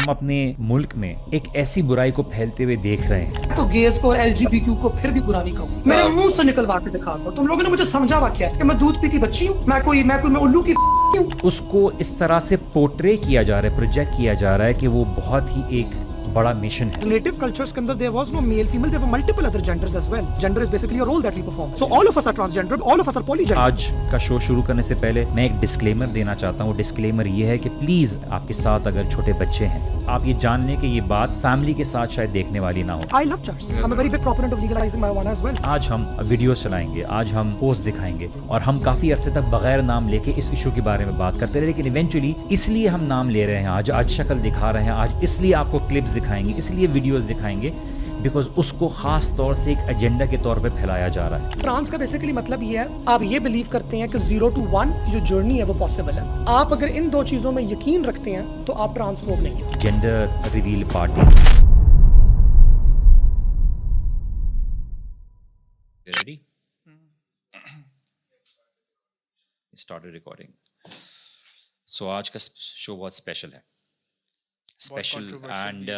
ہم اپنے ملک میں ایک ایسی برائی کو پھیلتے ہوئے دیکھ رہے ہیں۔ تو گیس کو اور ایل جی بی کیو کو پھر بھی برا نہیں کہوں۔ میرے منہ سے نکلوا کے دکھا دو۔ تم لوگوں نے مجھے سمجھا ہوا کیا کہ میں دودھ پیتی بچی ہوں میں کوئی میں کوئی میں الو کی ہوں۔ اس کو اس طرح سے پورٹرے کیا جا رہا ہے پروجیکٹ کیا جا رہا ہے کہ وہ بہت ہی ایک بڑا مشن ہے۔ نیٹو کلچرز کے اندر there was no male female there were multiple other genders as well. Gender is basically a role that we perform. So all of us are transgender all of us are polygender. آج کا شو شروع کرنے سے پہلے میں ایک disclaimer دینا چاہتا ہوں۔ ڈسکلیمر یہ ہے کہ پلیز آپ کے ساتھ اگر چھوٹے بچے ہیں آپ یہ جان لیں کہ یہ بات فیملی کے ساتھ شاید دیکھنے والی نہ ہو۔ I love church. I'm a very big proponent of legalizing marijuana as well. آج ہم ویڈیوز چلائیں گے آج ہم پوسٹ دکھائیں گے۔ اور ہم کافی عرصے تک بغیر نام لے کے اس ایشو کے بارے میں بات کرتے رہے لیکن ایونچولی اس لیے ہم نام لے رہے ہیں۔ آج آج شکل دکھا رہے ہیں آج اس لیے آپ کو کلپس دکھائیں گے اس لیے ویڈیوز دکھائیں گے بیکاز اس کو خاص طور سے ایک ایجنڈا کے طور پہ پھیلایا جا رہا ہے۔ ٹرانس کا بیسیکلی مطلب یہ ہے آپ یہ بلیو کرتے ہیں کہ زیرو ٹو ون جو جرنی ہے وہ پاسبل ہے۔ آپ اگر ان دو چیزوں میں یقین رکھتے ہیں تو آپ ٹرانسفورم نہیں ہیں gender reveal party start recording so آج کا شو بہت اسپیشل ہے special and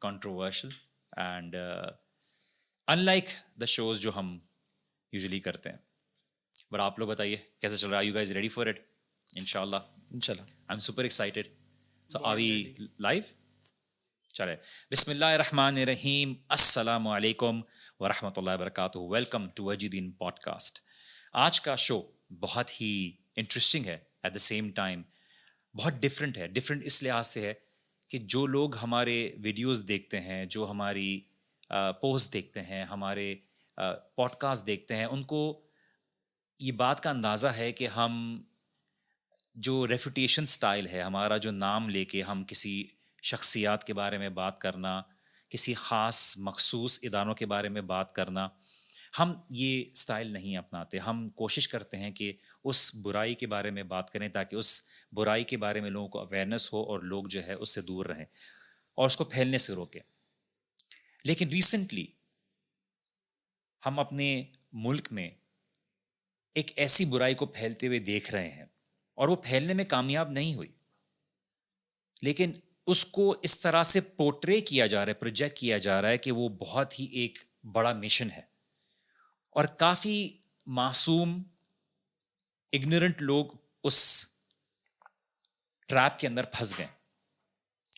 controversial and in like the shows جو ہم یوزلی کرتے ہیں بٹ آپ لوگ بتائیے کیسے چل رہا ہے you guys ready for it ان شاء اللہ ان شاء اللہ I am super excited so آوی لائف چلے بسم اللہ الرحمن الرحیم السلام علیکم ورحمۃ اللہ وبرکاتہ ویلکم ٹو اجدین پوڈ کاسٹ آج کا شو بہت ہی انٹرسٹنگ ہے ایٹ دا سیم ٹائم بہت ڈفرینٹ ہے ڈفرینٹ اس لحاظ سے ہے کہ جو لوگ ہمارے ویڈیوز دیکھتے ہیں، جو ہماری پوسٹ دیکھتے ہیں، ہمارے پوڈ کاسٹ دیکھتے ہیں، ان کو یہ بات کا اندازہ ہے کہ ہم جو ریفوٹیشن سٹائل ہے، ہمارا جو نام لے کے ہم کسی شخصیات کے بارے میں بات کرنا، کسی خاص مخصوص اداروں کے بارے میں بات کرنا ہم یہ اسٹائل نہیں اپناتے۔ ہم کوشش کرتے ہیں کہ اس برائی کے بارے میں بات کریں تاکہ اس برائی کے بارے میں لوگوں کو اویئرنیس ہو اور لوگ جو ہے اس سے دور رہیں اور اس کو پھیلنے سے روکیں۔ لیکن ریسنٹلی ہم اپنے ملک میں ایک ایسی برائی کو پھیلتے ہوئے دیکھ رہے ہیں اور وہ پھیلنے میں کامیاب نہیں ہوئی۔ لیکن اس کو اس طرح سے پورٹرے کیا جا رہا ہے پروجیکٹ کیا جا رہا ہے کہ وہ بہت ہی ایک بڑا مشن ہے۔ اور کافی معصوم اگنورنٹ لوگ اس ٹریپ کے اندر پھنس گئے۔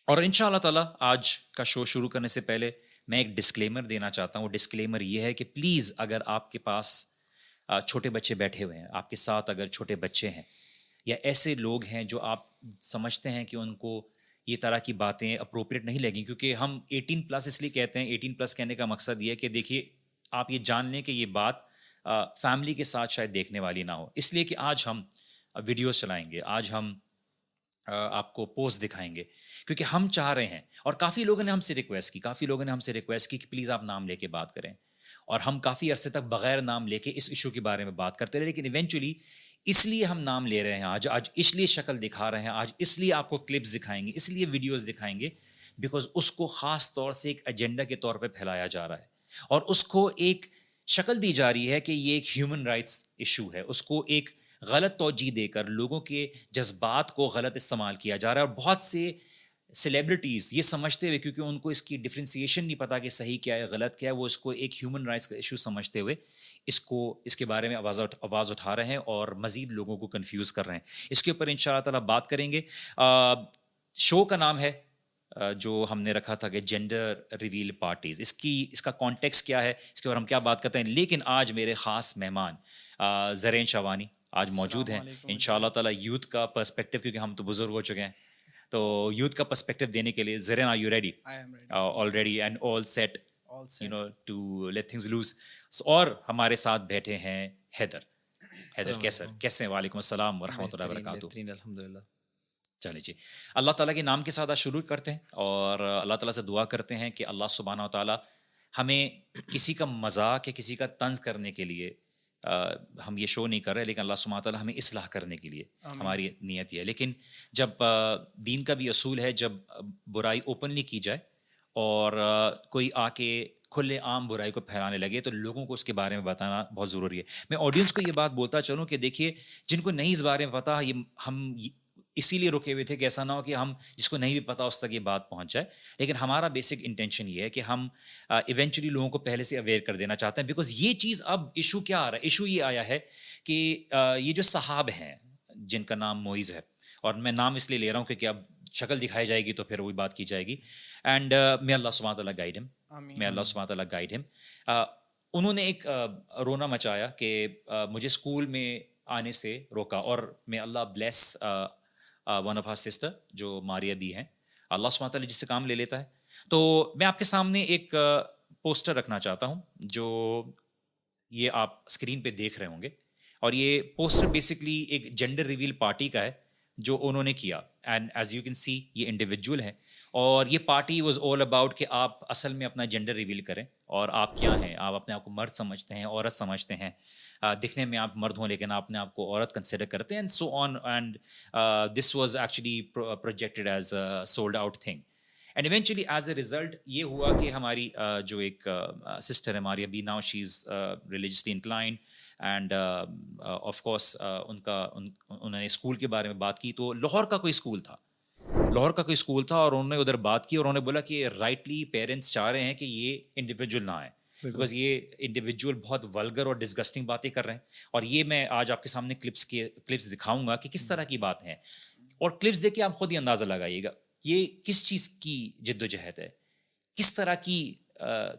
اور ان شاء اللہ تعالیٰ آج کا شو شروع کرنے سے پہلے میں ایک ڈسکلیمر دینا چاہتا ہوں۔ ڈسکلیمر یہ ہے کہ پلیز اگر آپ کے پاس چھوٹے بچے بیٹھے ہوئے ہیں، آپ کے ساتھ اگر چھوٹے بچے ہیں یا ایسے لوگ ہیں جو آپ سمجھتے ہیں کہ ان کو یہ طرح کی باتیں اپروپریٹ نہیں لگیں، کیونکہ ہم ایٹین پلس اس لیے کہتے ہیں ایٹین پلس کہنے کا مقصد یہ ہے کہ دیکھیے آپ یہ جان لیں کہ یہ بات فیملی کے ساتھ شاید دیکھنے والی نہ ہو۔ اس لیے کہ آج ہم ویڈیوز چلائیں گے، آج ہم آپ کو پوسٹ دکھائیں گے۔ کیونکہ ہم چاہ رہے ہیں، اور کافی لوگوں نے ہم سے ریکویسٹ کی، کافی لوگوں نے ہم سے ریکویسٹ کی کہ پلیز آپ نام لے کے بات کریں۔ اور ہم کافی عرصے تک بغیر نام لے کے اس ایشو کے بارے میں بات کرتے رہے، لیکن ایونچولی اس لیے ہم نام لے رہے ہیں۔ آج آج اس لیے شکل دکھا رہے ہیں، آج اس لیے آپ کو کلپس دکھائیں گے، اس لیے ویڈیوز دکھائیں گے بیکاز اس کو خاص طور سے ایک ایجنڈا کے طور پہ پھیلایا جا رہا ہے۔ اور اس کو ایک شکل دی جا رہی ہے کہ یہ ایک ہیومن رائٹس ایشو ہے۔ اس کو ایک غلط توجہ دے کر لوگوں کے جذبات کو غلط استعمال کیا جا رہا ہے اور بہت سے سیلیبریٹیز یہ سمجھتے ہوئے، کیونکہ ان کو اس کی ڈفرینسیشن نہیں پتہ کہ صحیح کیا ہے، غلط کیا ہے، وہ اس کو ایک ہیومن رائٹس کا ایشو سمجھتے ہوئے اس کو، اس کے بارے میں آواز آواز اٹھا رہے ہیں اور مزید لوگوں کو کنفیوز کر رہے ہیں۔ اس کے اوپر ان شاء اللہ تعالیٰ بات کریں گے۔ شو کا نام ہے جو ہم نے رکھا تھا کہ جینڈر ریویل پارٹیز اس کی اس کا کانٹیکس کیا ہے؟ اس کے اوپر ہم کیا بات کرتے ہیں؟ لیکن آج میرے خاص مہمان زرین شوانی آج موجود ہیں۔ ان شاء اللہ تعالیٰ یوتھ کا پرسپیکٹو کیونکہ ہم تو بزرگ ہو چکے ہیں۔ تو یوتھ کا پرسپیکٹو دینے کے لیے Zareen are you ready already and all set you know to let things loose اور ہمارے ساتھ بیٹھے ہیں حیدر۔ حیدر کیسے کیسے وعلیکم السلام ورحمۃ اللہ وبرکاتہ۔ الحمد للہ چلے جی۔ اللہ تعالیٰ کے نام کے ساتھ آج شروع کرتے ہیں اور اللہ تعالیٰ سے دعا کرتے ہیں کہ اللہ سبحانہ و تعالیٰ ہمیں کسی کا مذاق یا کسی کا طنز کرنے کے لیے ہم یہ شو نہیں کر رہے لیکن اللہ سبحانہ تعالیٰ ہمیں اصلاح کرنے کے لیے ہماری نیت یہ ہے۔ لیکن جب دین کا بھی اصول ہے جب برائی اوپنلی کی جائے اور کوئی آ کے کھلے عام برائی کو پھیلانے لگے تو لوگوں کو اس کے بارے میں بتانا بہت ضروری ہے۔ میں آڈینس کو یہ بات بولتا چلوں کہ دیکھیے جن کو نہیں اس بارے میں پتہ یہ ہم اسی لیے رکے ہوئے تھے کہ ایسا نہ ہو کہ ہم جس کو نہیں بھی پتا اس تک یہ بات پہنچ جائے۔ لیکن ہمارا بیسک انٹینشن یہ ہے کہ ہم ایونچولی لوگوں کو پہلے سے اویئر کر دینا چاہتے ہیں۔ بیکاز یہ چیز اب ایشو کیا آ رہا ہے؟ ایشو یہ آیا ہے کہ یہ جو صحاب ہیں جن کا نام موئز ہے اور میں نام اس لیے لے رہا ہوں کیونکہ اب شکل دکھائی جائے گی تو پھر وہی بات کی جائے گی۔ اینڈ میں اللہ سبحانہ تعالیٰ گائڈ ہم میں اللہ سبحانہ تعالیٰ گائڈ ہم انہوں نے ایک رونا مچایا کہ مجھے اسکول میں آنے سے روکا اور میں اللہ bless one of her sister جو ماریا بھی ہیں اللہ سمات علیہ جس سے کام لے لیتا ہے تو میں آپ کے سامنے ایک uh, پوسٹر رکھنا چاہتا ہوں جو یہ آپ اسکرین پہ دیکھ رہے ہوں گے. اور یہ پوسٹر بیسکلی ایک جینڈر ریویل پارٹی کا ہے جو انہوں نے کیا. And as you can see یہ انڈیویجول ہے اور یہ پارٹی واز آل اباؤٹ کہ آپ اصل میں اپنا جینڈر ریویل کریں اور آپ کیا ہیں؟ آپ اپنے آپ کو مرد سمجھتے ہیں، عورت سمجھتے ہیں۔ دکھنے میں آپ مرد ہوں لیکن آپ نے آپ کو عورت کنسیڈر کرتے ہیں and so on and this was actually projected as sold out thing and eventually as a result یہ ہوا کہ ہماری جو ایک سسٹر ہے ہماری ابھی now she is religiously inclined and of course ان کا انہوں نے اسکول کے بارے میں بات کی تو لاہور کا کوئی اسکول تھا۔ لاہور کا کوئی اسکول تھا اور انہوں نے ادھر بات کی اور انہوں نے بولا کہ رائٹلی پیرنٹس چاہ رہے ہیں کہ یہ انڈیویجول نہ آئے۔ بیکاز یہ انڈیویجول بہت ولگر اور ڈسگسٹنگ باتیں کر رہے ہیں۔ اور یہ میں آج آپ کے سامنے کلپس کے کلپس دکھاؤں گا کہ کس طرح کی بات ہیں۔ اور کلپس دیکھ کے آپ خود ہی اندازہ لگائیے گا۔ یہ کس چیز کی جد و جہد ہے؟ کس طرح کی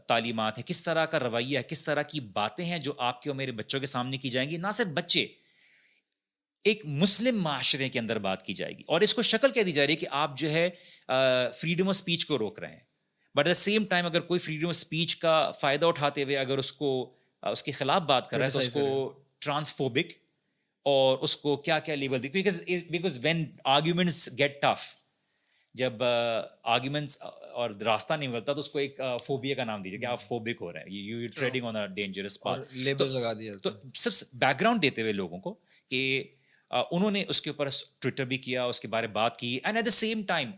تعلیمات ہیں؟ کس طرح کا رویہ ہے؟ کس طرح کی باتیں ہیں جو آپ کے اور میرے بچوں کے سامنے کی جائیں گی؟ نہ صرف بچے ایک مسلم معاشرے کے اندر بات کی جائے گی اور اس کو شکل کہہ دی جا رہی ہے کہ آپ جو ہے فریڈم آف اسپیچ کو روک رہے ہیں۔ But at the same time اگر کوئی فریڈم آف اسپیچ کا فائدہ اٹھاتے ہوئے اگر اس کو اس کے خلاف بات کر رہا ہے تو اس کو ٹرانسفوبک اور اس کو کیا کیا label because when arguments get tough جب آرگیومنٹس اور راستہ نہیں ملتا تو اس کو ایک فوبیا کا نام دیجیے کہ آپ فوبک ہو رہے ہیں۔ یو ٹریڈنگ آن ڈینجرس لگا دیا۔ تو سب بیک گراؤنڈ دیتے ہوئے لوگوں کو کہ انہوں نے اس کے اوپر ٹویٹر بھی کیا، اس کے بارے میں بات کی۔ And at the same time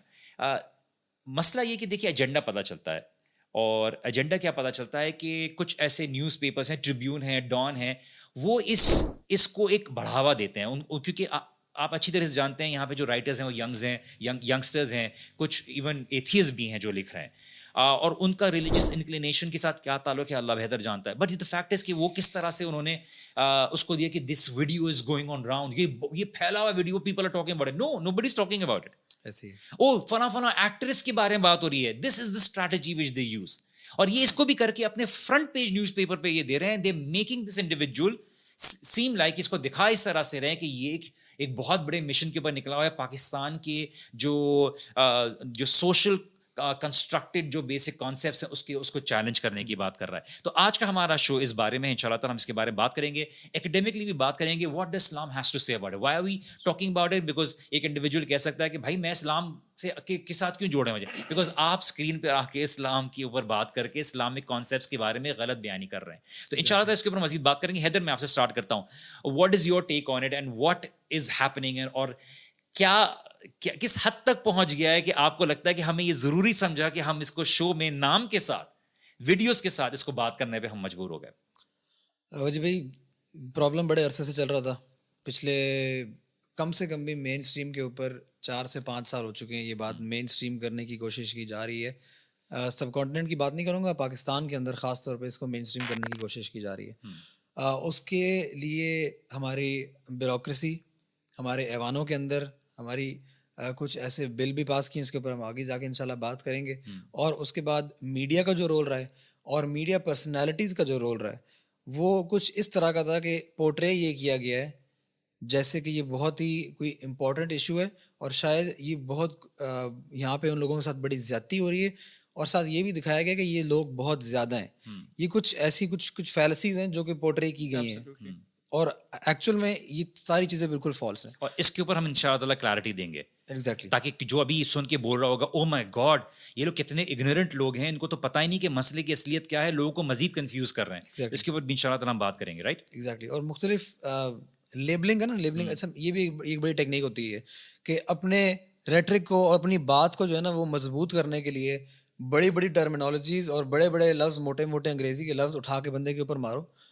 مسئلہ یہ کہ دیکھیے ایجنڈا پتہ چلتا ہے۔ اور ایجنڈا کیا پتہ چلتا ہے کہ کچھ ایسے نیوز پیپرس ہیں ٹریبیون ہیں ڈان ہیں، وہ اس اس کو ایک بڑھاوا دیتے ہیں۔ ان کیونکہ آپ اچھی طرح سے جانتے ہیں، یہاں پہ جو رائٹرز ہیں، وہ ینگز ہیں ینگسٹرز ہیں، کچھ ایون ایتھیز بھی ہیں جو لکھ رہے ہیں۔ اور ان کا ریلیجس انکلینیشن کے ساتھ کیا تعلق ہے اللہ بہتر جانتا ہے. بٹ دا فیکٹ از کہ وہ کس طرح سے انہوں نے اس کو دیا کہ this video is going on round یہ یہ پھیلا ہوا video people are talking about no nobody is talking about it او فلاں فلاں ایکٹریس کے بارے میں بات ہو رہی ہے. This is the strategy which they use اور یہ اس کو بھی کر کے اپنے فرنٹ پیج نیوز پیپر پہ یہ دے رہے ہیں. They making this individual same like اس کو دکھا اس طرح سے رہے کہ یہ ایک ایک بہت بڑے مشن کے اوپر نکلا ہوا ہے. پاکستان کے جو جو سوشل کنسٹرکٹیڈ جو بیسک کانسیپٹس ہیں، اس کے اس کو چیلنج کرنے کی بات کر رہا ہے۔ تو آج کا ہمارا شو اس بارے میں ان شاء اللہ تعالیٰ ہم اس کے بارے میں بات کریں گے۔ اکیڈیمکلی بھی بات کریں گے what does Islam has to see about why we talking about it because ایک انڈیویجول کہہ سکتا ہے کہ بھائی، میں اسلام سے کے ساتھ کیوں جوڑے مجھے بیکاز آپ اسکرین پہ آ کے اسلام کے اوپر بات کر کے اسلامک کانسیپٹس کے بارے میں غلط بیانی کر رہے ہیں۔ تو ان شاء اللہ اس کے اوپر مزید بات کریں گے۔ حیدر، میں آپ سے اسٹارٹ کرتا ہوں۔ What is your take on it and what is happening اور کیا کس حد تک پہنچ گیا ہے کہ آپ کو لگتا ہے کہ ہمیں یہ ضروری سمجھا کہ ہم اس کو شو میں نام کے ساتھ ویڈیوز کے ساتھ اس کو بات کرنے پہ ہم مجبور ہو گئے۔ جی بھائی پرابلم بڑے عرصے سے چل رہا تھا۔ پچھلے کم سے کم بھی مین اسٹریم کے اوپر چار سے پانچ سال ہو چکے ہیں۔ یہ بات مین اسٹریم کرنے کی کوشش کی جا رہی ہے۔ سب کانٹیننٹ کی بات نہیں کروں گا پاکستان کے اندر خاص طور پہ اس کو مین اسٹریم کرنے کی کوشش کی جا رہی ہے۔ اس کے لیے ہماری بیوروکریسی ہمارے ایوانوں کے اندر ہماری کچھ ایسے بل بھی پاس کیے اس کے اوپر ہم آگے جا کے ان شاء اللہ بات کریں گے۔ اور اس کے بعد میڈیا کا جو رول رہا ہے اور میڈیا پرسنالٹیز کا جو رول رہا ہے وہ کچھ اس طرح کا تھا کہ پورٹرے یہ کیا گیا ہے جیسے کہ یہ بہت ہی کوئی امپورٹنٹ ایشو ہے اور شاید یہ بہت یہاں پہ ان لوگوں کے ساتھ بڑی زیادتی ہو رہی ہے۔ اور ساتھ یہ بھی دکھایا گیا کہ یہ لوگ بہت زیادہ ہیں۔ یہ کچھ ایسی کچھ کچھ فیلسیز ہیں جو کہ پورٹرے کی گئی ہیں۔ اور ایکچوئل میں یہ ساری چیزیں بالکل فالس ہیں۔ اور اس کے اوپر ہم ان شاء اللہ کلیئرٹی دیں گے۔ ایگزیکٹلی تاکہ جو ابھی سن کے بول رہا ہوگا او مائی گاڈ یہ لوگ کتنے اگنورنٹ لوگ ہیں ان کو تو پتہ ہی نہیں کہ مسئلے کی اصلیت کیا ہے لوگوں کو مزید کنفیوز کر رہے ہیں۔ اس کے اوپر بھی ان شاء اللہ تعالیٰ ہم بات کریں گے رائٹ ایگزیکٹلی اور مختلف لیبلنگ ہے نا لیبلنگ اچھا یہ بھی ایک بڑی ٹیکنیک ہوتی ہے کہ اپنے ریٹرک کو اور اپنی بات کو جو ہے نا وہ مضبوط کرنے کے لیے بڑی بڑی ٹرمینالوجیز اور بڑے بڑے لفظ موٹے موٹے انگریزی کے لفظ اٹھا کے بندے کے اوپر مارو۔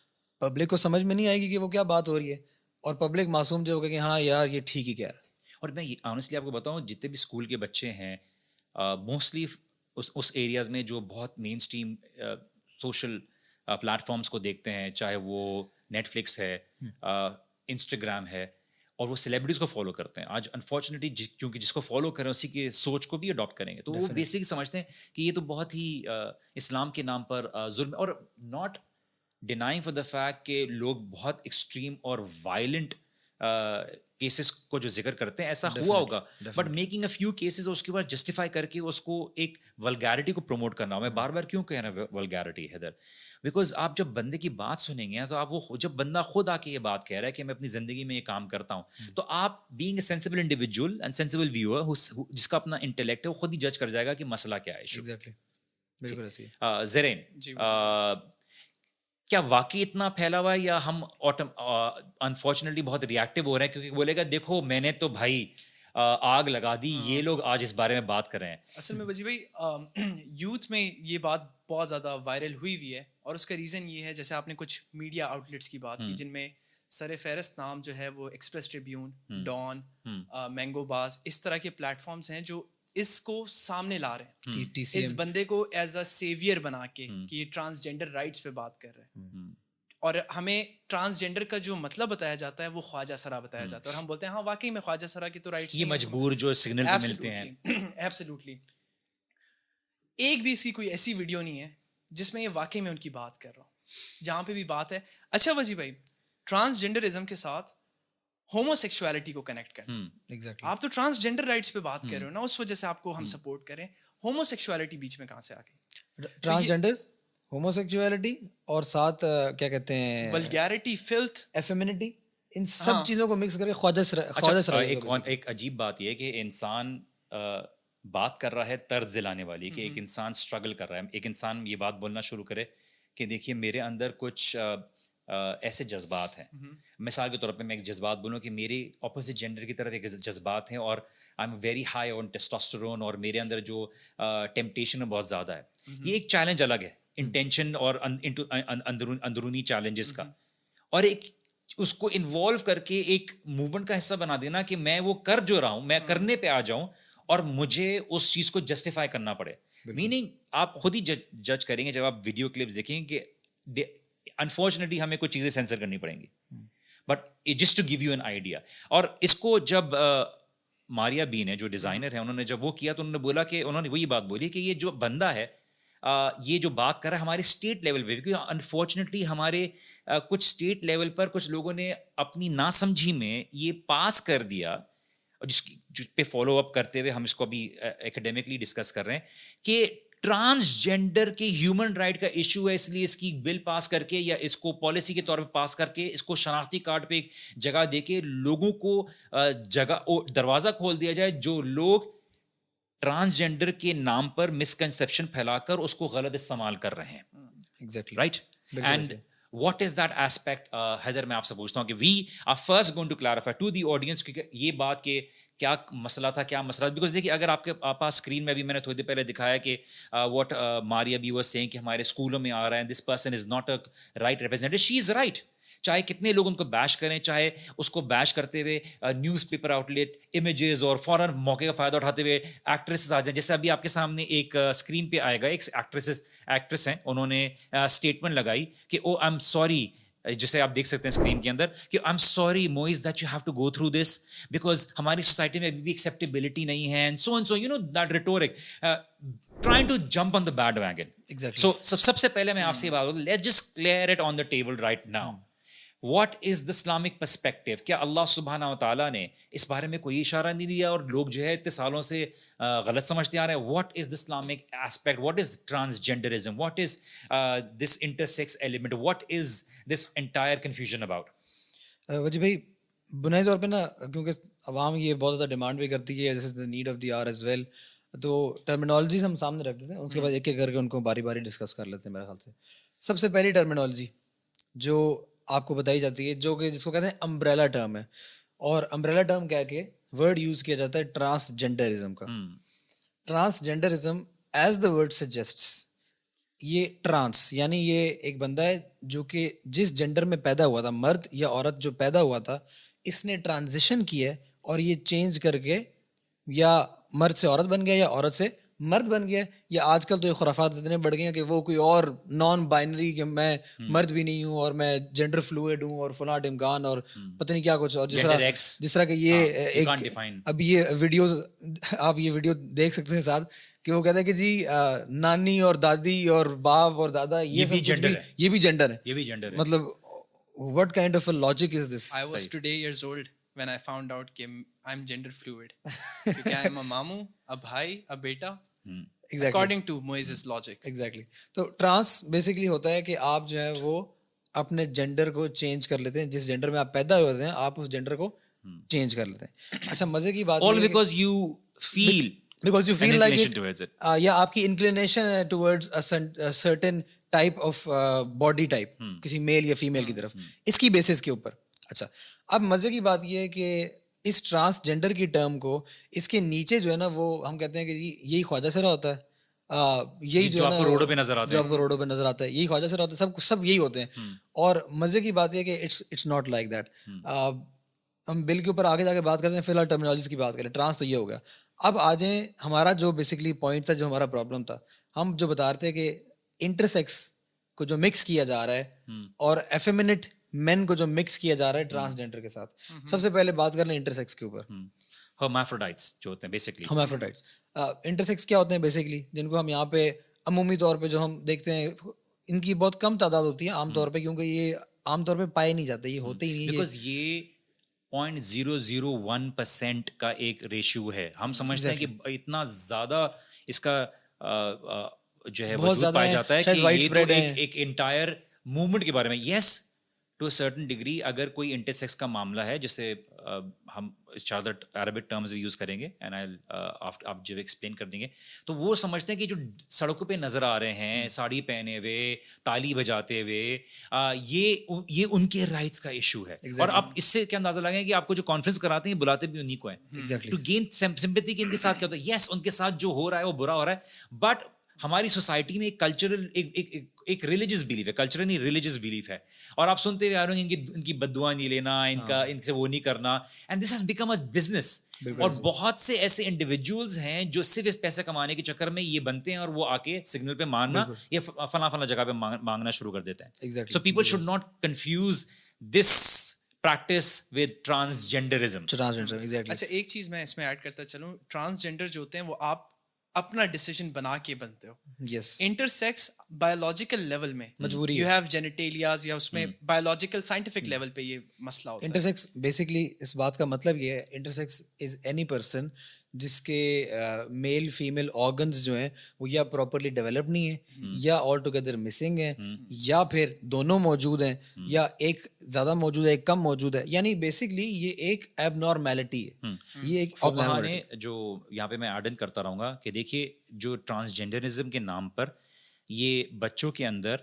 پبلک کو سمجھ میں نہیں آئے گی کہ وہ کیا بات ہو رہی ہے اور پبلک معصوم جو ہوگا کہ ہاں یار یہ ٹھیک ہی کہہ رہا ہے۔ اور میں آنیسٹلی آپ کو بتاؤں جتنے بھی اسکول کے بچے ہیں موسٹلی اس اس ایریاز میں جو بہت مین اسٹریم سوشل پلیٹفارمس کو دیکھتے ہیں چاہے وہ نیٹ فلکس ہے انسٹاگرام ہے اور وہ سیلیبریٹیز کو فالو کرتے ہیں۔ آج انفارچونیٹلی کیونکہ جس کو فالو کریں اسی کے سوچ کو بھی اڈاپٹ کریں گے۔ تو وہ بیسکلی سمجھتے ہیں کہ یہ تو بہت ہی اسلام کے نام پر ظلم اور not denying for the fact کہ لوگ بہت ایکسٹریم اور وائلنٹ کیسز کو جو ذکر کرتے ہیں ایسا ہوا ہوگا۔ But making a few cases اس کے بعد جسٹیفائی کر کے اس کو ایک ولگیرٹی کو پروموٹ کرنا۔ میں بار بار کیوں کہنا ولگیرٹی حیدر؟ بیکاز آپ جب بندے کی بات سنیں گے تو آپ وہ جب بندہ خود آ کے یہ بات کہہ رہا ہے کہ میں اپنی زندگی میں یہ کام کرتا ہوں تو آپ being a sensible individual and sensible viewer جس کا اپنا انٹلیکٹ ہے وہ خود ہی جج کر جائے گا کہ مسئلہ کیا ہے زرین کیا واقعی اتنا پھیلا ہوا ہے یا ہم انفارچونیٹلی بہت ریئیکٹیو ہو رہے ہیں؟ کیونکہ بولے گا دیکھو میں نے تو بھائی آگ لگا دی یہ ہاں۔ لوگ آج اس بارے میں بات کر رہے ہیں۔ اصل میں وزیر بھائی یوتھ میں یہ بات بہت زیادہ وائرل ہوئی ہوئی ہے اور اس کا ریزن یہ ہے جیسے آپ نے کچھ میڈیا آؤٹ لیٹس کی بات کی جن میں سر فہرست نام جو ہے وہ ایکسپریس ٹریبیون ڈان مینگو باز اس طرح کے پلیٹ فارمس ہیں جو اس کو سامنے لا رہے ہیں۔ اس بندے کو ایز اے سیویئر بنا کے کہ یہ ٹرانسجینڈر رائٹس پہ بات کر رہے ہیں۔ اور ہمیں ٹرانسجینڈر کا جو مطلب بتایا جاتا ہے وہ خواجہ سرا بتایا جاتا ہے اور ہم بولتے ہیں ہاں واقعی میں خواجہ سرا کی تو رائٹس یہ مجبور جو سگنل ملتے ہیں۔ ایبسلیوٹلی ایک بھی اس کی کوئی ایسی ویڈیو نہیں ہے جس میں یہ واقعی میں ان کی بات کر رہا ہوں۔ جہاں پہ بھی بات ہے۔ اچھا وزی بھائی ٹرانسجینڈرزم کے ساتھ ہومو سیکچولیٹی کو کنیکٹ کریں آپ تو ٹرانسجینڈر رائٹس پہ بات کر رہے ہو نا اس وجہ سے آپ کو ہم سپورٹ کریں۔ ہومو سیکچولیٹی بیچ میں کہاں سے آ گئی؟ ٹرانسجینڈر ہومو سیکچولیٹی اور ساتھ کیا کہتے ہیں ولگیرٹی فلتھ ایفیمینٹی ان سب ہاں۔ چیزوں کو مکس کر کے اچھا، ایک ایک عجیب بات یہ کہ انسان بات کر رہا ہے طرز دلانے والی کہ ایک انسان اسٹرگل کر رہا ہے۔ ایک انسان یہ بات بولنا شروع کرے کہ دیکھیے میرے اندر کچھ ایسے جذبات ہیں۔ مثال کے طور پہ میں ایک جذبات بولوں کہ میری اپوزٹ جینڈر کی طرف ایک جذبات ہیں اور I'm very high on testosterone اور میرے اندر جو ٹیمپٹیشن بہت زیادہ ہے۔ یہ ایک چیلنج الگ ہے۔ انٹینشن اور اندرونی چیلنجز کا۔ اور ایک اس کو انوالو کر کے ایک موومنٹ کا حصہ بنا دینا کہ میں وہ کر جو رہا ہوں میں کرنے پہ آ جاؤں اور مجھے اس چیز کو جسٹیفائی کرنا پڑے۔ میننگ آپ خود ہی جج کریں گے جب آپ ویڈیو کلپس دیکھیں گے کہ انفارچونیٹلی ہمیں کچھ چیزیں سینسر کرنی پڑیں گی۔ But just to give you an idea اور اس کو جب ماریا بین ہے جو ڈیزائنر ہے انہوں نے جب وہ کیا تو انہوں نے بولا کہ انہوں نے وہی بات بولی کہ یہ جو بندہ ہے یہ جو بات کر رہا ہے ہمارے اسٹیٹ لیول پہ، کیونکہ انفارچونیٹلی ہمارے کچھ اسٹیٹ لیول پر کچھ لوگوں نے اپنی ناسمجھی میں یہ پاس کر دیا جس کی پہ فالو اپ کرتے ہوئے ہم اس کو ابھی اکیڈیمکلی ڈسکس کر رہے ہیں کہ ٹرانسجینڈر کے ہیومن رائٹ کا ایشو ہے، اس لیے اس کی بل پاس کر کے یا اس کو پالیسی کے طور پہ پاس کر کے اس کو شناختی کارڈ پہ ایک جگہ دے کے لوگوں کو جگہ دروازہ کھول دیا جائے، جو لوگ ٹرانسجینڈر کے نام پر مسکنسپشن پھیلا کر اس کو غلط استعمال کر رہے ہیں۔ Right and what is that aspect Haider میں آپ سے پوچھتا ہوں کہ we are first gonna clarify to the audience کیونکہ یہ بات کہ کیا مسئلہ تھا کیا مسئلہ بیکاز دیکھیے اگر آپ کے پاس اسکرین میں بھی میں نے تھوڑی دیر پہلے دکھایا کہ what Maria B was saying کہ ہمارے اسکولوں میں آ رہا ہے this person is not a right representative she is right چاہے کتنے لوگ ان کو بیش کریں چاہے اس کو بیش کرتے ہوئے newspaper outlet images اور فوراً موقع کا فائدہ اٹھاتے ہوئے ایکٹریسز آ جائیں۔ جیسے ابھی آپ کے سامنے ایک اسکرین پہ آئے گا ایک ایکٹریسز ایکٹریس ہیں۔ انہوں نے اسٹیٹمنٹ لگائی کہ او آئی ایم سوری جسے آپ دیکھ سکتے ہیں اسکرین کے اندر کہ I'm sorry Moiz that you have to go through this because ہماری سوسائٹی میں ابھی بھی ایکسیپٹیبلٹی نہیں ہے so and so you know that rhetoric trying to jump on the bandwagon so سب سے پہلے میں آپ سے یہ بات let just clear it on the table right now what is the Islamic perspective کیا اللہ سبحانہ و تعالیٰ نے اس بارے میں کوئی اشارہ نہیں دیا اور لوگ جو ہے اتنے سالوں سے غلط سمجھتے آ رہے ہیں؟ What is the Islamic aspect what is transgenderism what is this intersex element what is this entire confusion about وجہ بھائی، بنیادی طور پہ نا، کیونکہ عوام یہ بہت زیادہ ڈیمانڈ بھی کرتی ہے جیسے need of the hour as well تو ٹرمینالوجیز ہم سامنے رکھ دیتے ہیں اس کے بعد ایک ایک کر کے ان کو باری باری ڈسکس کر لیتے ہیں میرے خیال سے۔ سب سے پہلی ٹرمینالوجی جو آپ کو بتائی جاتی ہے جو کہ جس کو کہتے ہیں امبریلا ٹرم ہے۔ اور امبریلا ٹرم کہہ کے ورڈ یوز کیا جاتا ہے ٹرانس جینڈرزم کا۔ Transgenderism as the word suggest یہ ٹرانس یعنی یہ ایک بندہ ہے جو کہ جس جینڈر میں پیدا ہوا تھا مرد یا عورت جو پیدا ہوا تھا اس نے ٹرانزیشن کی ہے اور یہ چینج کر کے یا مرد سے عورت بن گیا یا عورت سے مرد بن گیا یا آج کل تو یہ خرافات اتنے بڑھ گئے ہیں کہ وہ کوئی اور نان بائنری کہ میں مرد بھی نہیں ہوں اور میں جینڈر فلوئڈ ہوں اور فلاں ڈمکان اور پتہ نہیں کیا کچھ اور جس طرح جس طرح کہ یہ ایک اب یہ ویڈیوز آپ یہ ویڈیو دیکھ سکتے ہیں ساتھ کہ وہ کہتے ہیں کہ جی نانی اور دادی اور باپ اور دادا یہ بھی جینڈر یہ بھی جینڈر ہے۔ یہ بھی جینڈر مطلب what kind of logic is this I was today years old when I found out کہ آئی ایم جینڈر فلوئڈ کیونکہ آئی ایم اے ماموں ا بھائی ا بیٹا۔ اکارڈنگ ٹو لاجک ایگزیکٹلی تو ٹرانس بیسکلی ہوتا ہے کہ آپ جو ہے وہ اپنے جینڈر کو چینج کر لیتے ہیں۔ جس جینڈر میں آپ پیدا ہوتے ہیں آپ اس جینڈر کو چینج کر لیتے ہیں۔ اچھا مزے کی بات because you feel because you feel like یا آپ کی انکلینیشن ہے toward certain type of body type کسی میل یا فیمیل کی طرف۔ اس کی بیسس کے اوپر۔ اچھا اب مزے کی بات یہ ہے کہ اس ٹرانس جینڈر کی ٹرم کو اس کے نیچے جو ہے نا وہ ہم کہتے ہیں کہ جی یہی خواجہ سرا ہوتا ہے۔ یہی جو ہے روڈوں پہ نظر آتا ہے جو آپ کو روڈوں پہ نظر آتا ہے یہی خواجہ سرا ہوتا ہے سب سب یہی ہوتے ہیں۔ اور مزے کی بات یہ کہ it's it's not like that ہم۔ بل کے اوپر آگے جا کے بات کرتے ہیں فی الحال ٹرمینالوجیز کی بات کریں ٹرانس تو یہ ہو گیا۔ اب آ جائیں ہمارا جو بیسکلی پوائنٹ تھا جو ہمارا پرابلم تھا ہم جو بتا رہے تھے کہ انٹرسیکس کو جو مکس کیا جا رہا ہے اور ایفیمنٹ مین کو جو مکس کیا جا رہا ہے ٹرانسجینڈر کے ساتھ۔ سب سے پہلے بات کر لیں انٹرسیکس کے اوپر۔ ہرمافروڈائٹس جو ہوتے ہیں بیسکلی ہرمافروڈائٹس انٹرسیکس کیا ہوتے ہیں بیسکلی جن کو ہم یہاں پہ عمومی طور پہ جو ہم دیکھتے ہیں ان کی بہت کم تعداد ہوتی ہے عام طور پہ کیونکہ یہ عام طور پہ پائے نہیں جاتے یہ ہوتے ہی نہیں بیکاز یہ point zero zero one percent کا ایک ریشو ہے۔ ہم سمجھتے ہیں کہ اتنا زیادہ اس کا جو ہے بہت پایا جاتا ہے کہ ایک انٹائر موومنٹ کے بارے میں۔ یس ٹو سرٹن ڈگری اگر کوئی انٹرسیکس کا معاملہ ہے جسے ہم زیادہ عربک ٹرمز بھی یوز کریں گے اینڈ آئی آپ جو ایکسپلین کر دیں گے تو وہ سمجھتے ہیں کہ جو سڑکوں پہ نظر آ رہے ہیں ساڑی پہنے ہوئے تالی بجاتے ہوئے یہ یہ ان کے رائٹس کا ایشو ہے۔ اور آپ اس سے کیا اندازہ لگیں کہ آپ کو جو کانفرنس کراتے ہیں بلاتے بھی انہیں کو ہیں۔ ٹو گین سمپتی کہ ان کے ساتھ کیا ہوتا ہے؟ یس ان کے ساتھ جو ہو رہا ہے وہ برا ہو رہا ہے بٹ ہماری سوسائٹی میں ایک کلچرل ایک ریلیجس بلیف ہے کلچرل نہیں ریلیجس بلیف ہے۔ اور آپ سنتے ہوئے آ رہے ہیں ان کی ان کی بدعا نہیں لینا ان کا ان سے وہ نہیں کرنا۔ And this has become a business اور بہت سے ایسے انڈیویجولس ہیں جو صرف اس پیسے کمانے کے چکر میں یہ بنتے ہیں اور وہ آ کے سگنل پہ مانگنا یا فلاں فلاں جگہ پہ مانگنا شروع کر دیتے ہیں۔ So people should not confuse this practice with transgenderism اچھا ایک چیز میں اس میں ایڈ کرتا چلوں۔ ٹرانسجینڈر جو ہوتے ہیں وہ آپ اپنا ڈیسیجن بنا کے بنتے ہو۔ Yes intersex biological level میں۔ مجبوری یو ہیو جینیٹیلیاز یا اس میں بایولوجیکل سائنٹیفک لیول پہ یہ مسئلہ ہوتا ہے۔ انٹرسیکس بیسکلی اس بات کا مطلب یہ ہے انٹرسیکس از اینی پرسن جس کے میل فیمیل آرگنز جو ہیں وہ یا پراپرلی ڈیولپ نہیں ہیں یا آل ٹوگیدر مسنگ ہیں یا پھر دونوں موجود ہیں یا ایک زیادہ موجود ہے ایک کم موجود ہے۔ یعنی بیسکلی یہ ایک ایب نارمیلٹی ہے یہ ایک جو یہاں پہ میں ایڈن کرتا رہوں گا کہ دیکھیے جو ٹرانسجینڈرزم کے نام پر یہ بچوں کے اندر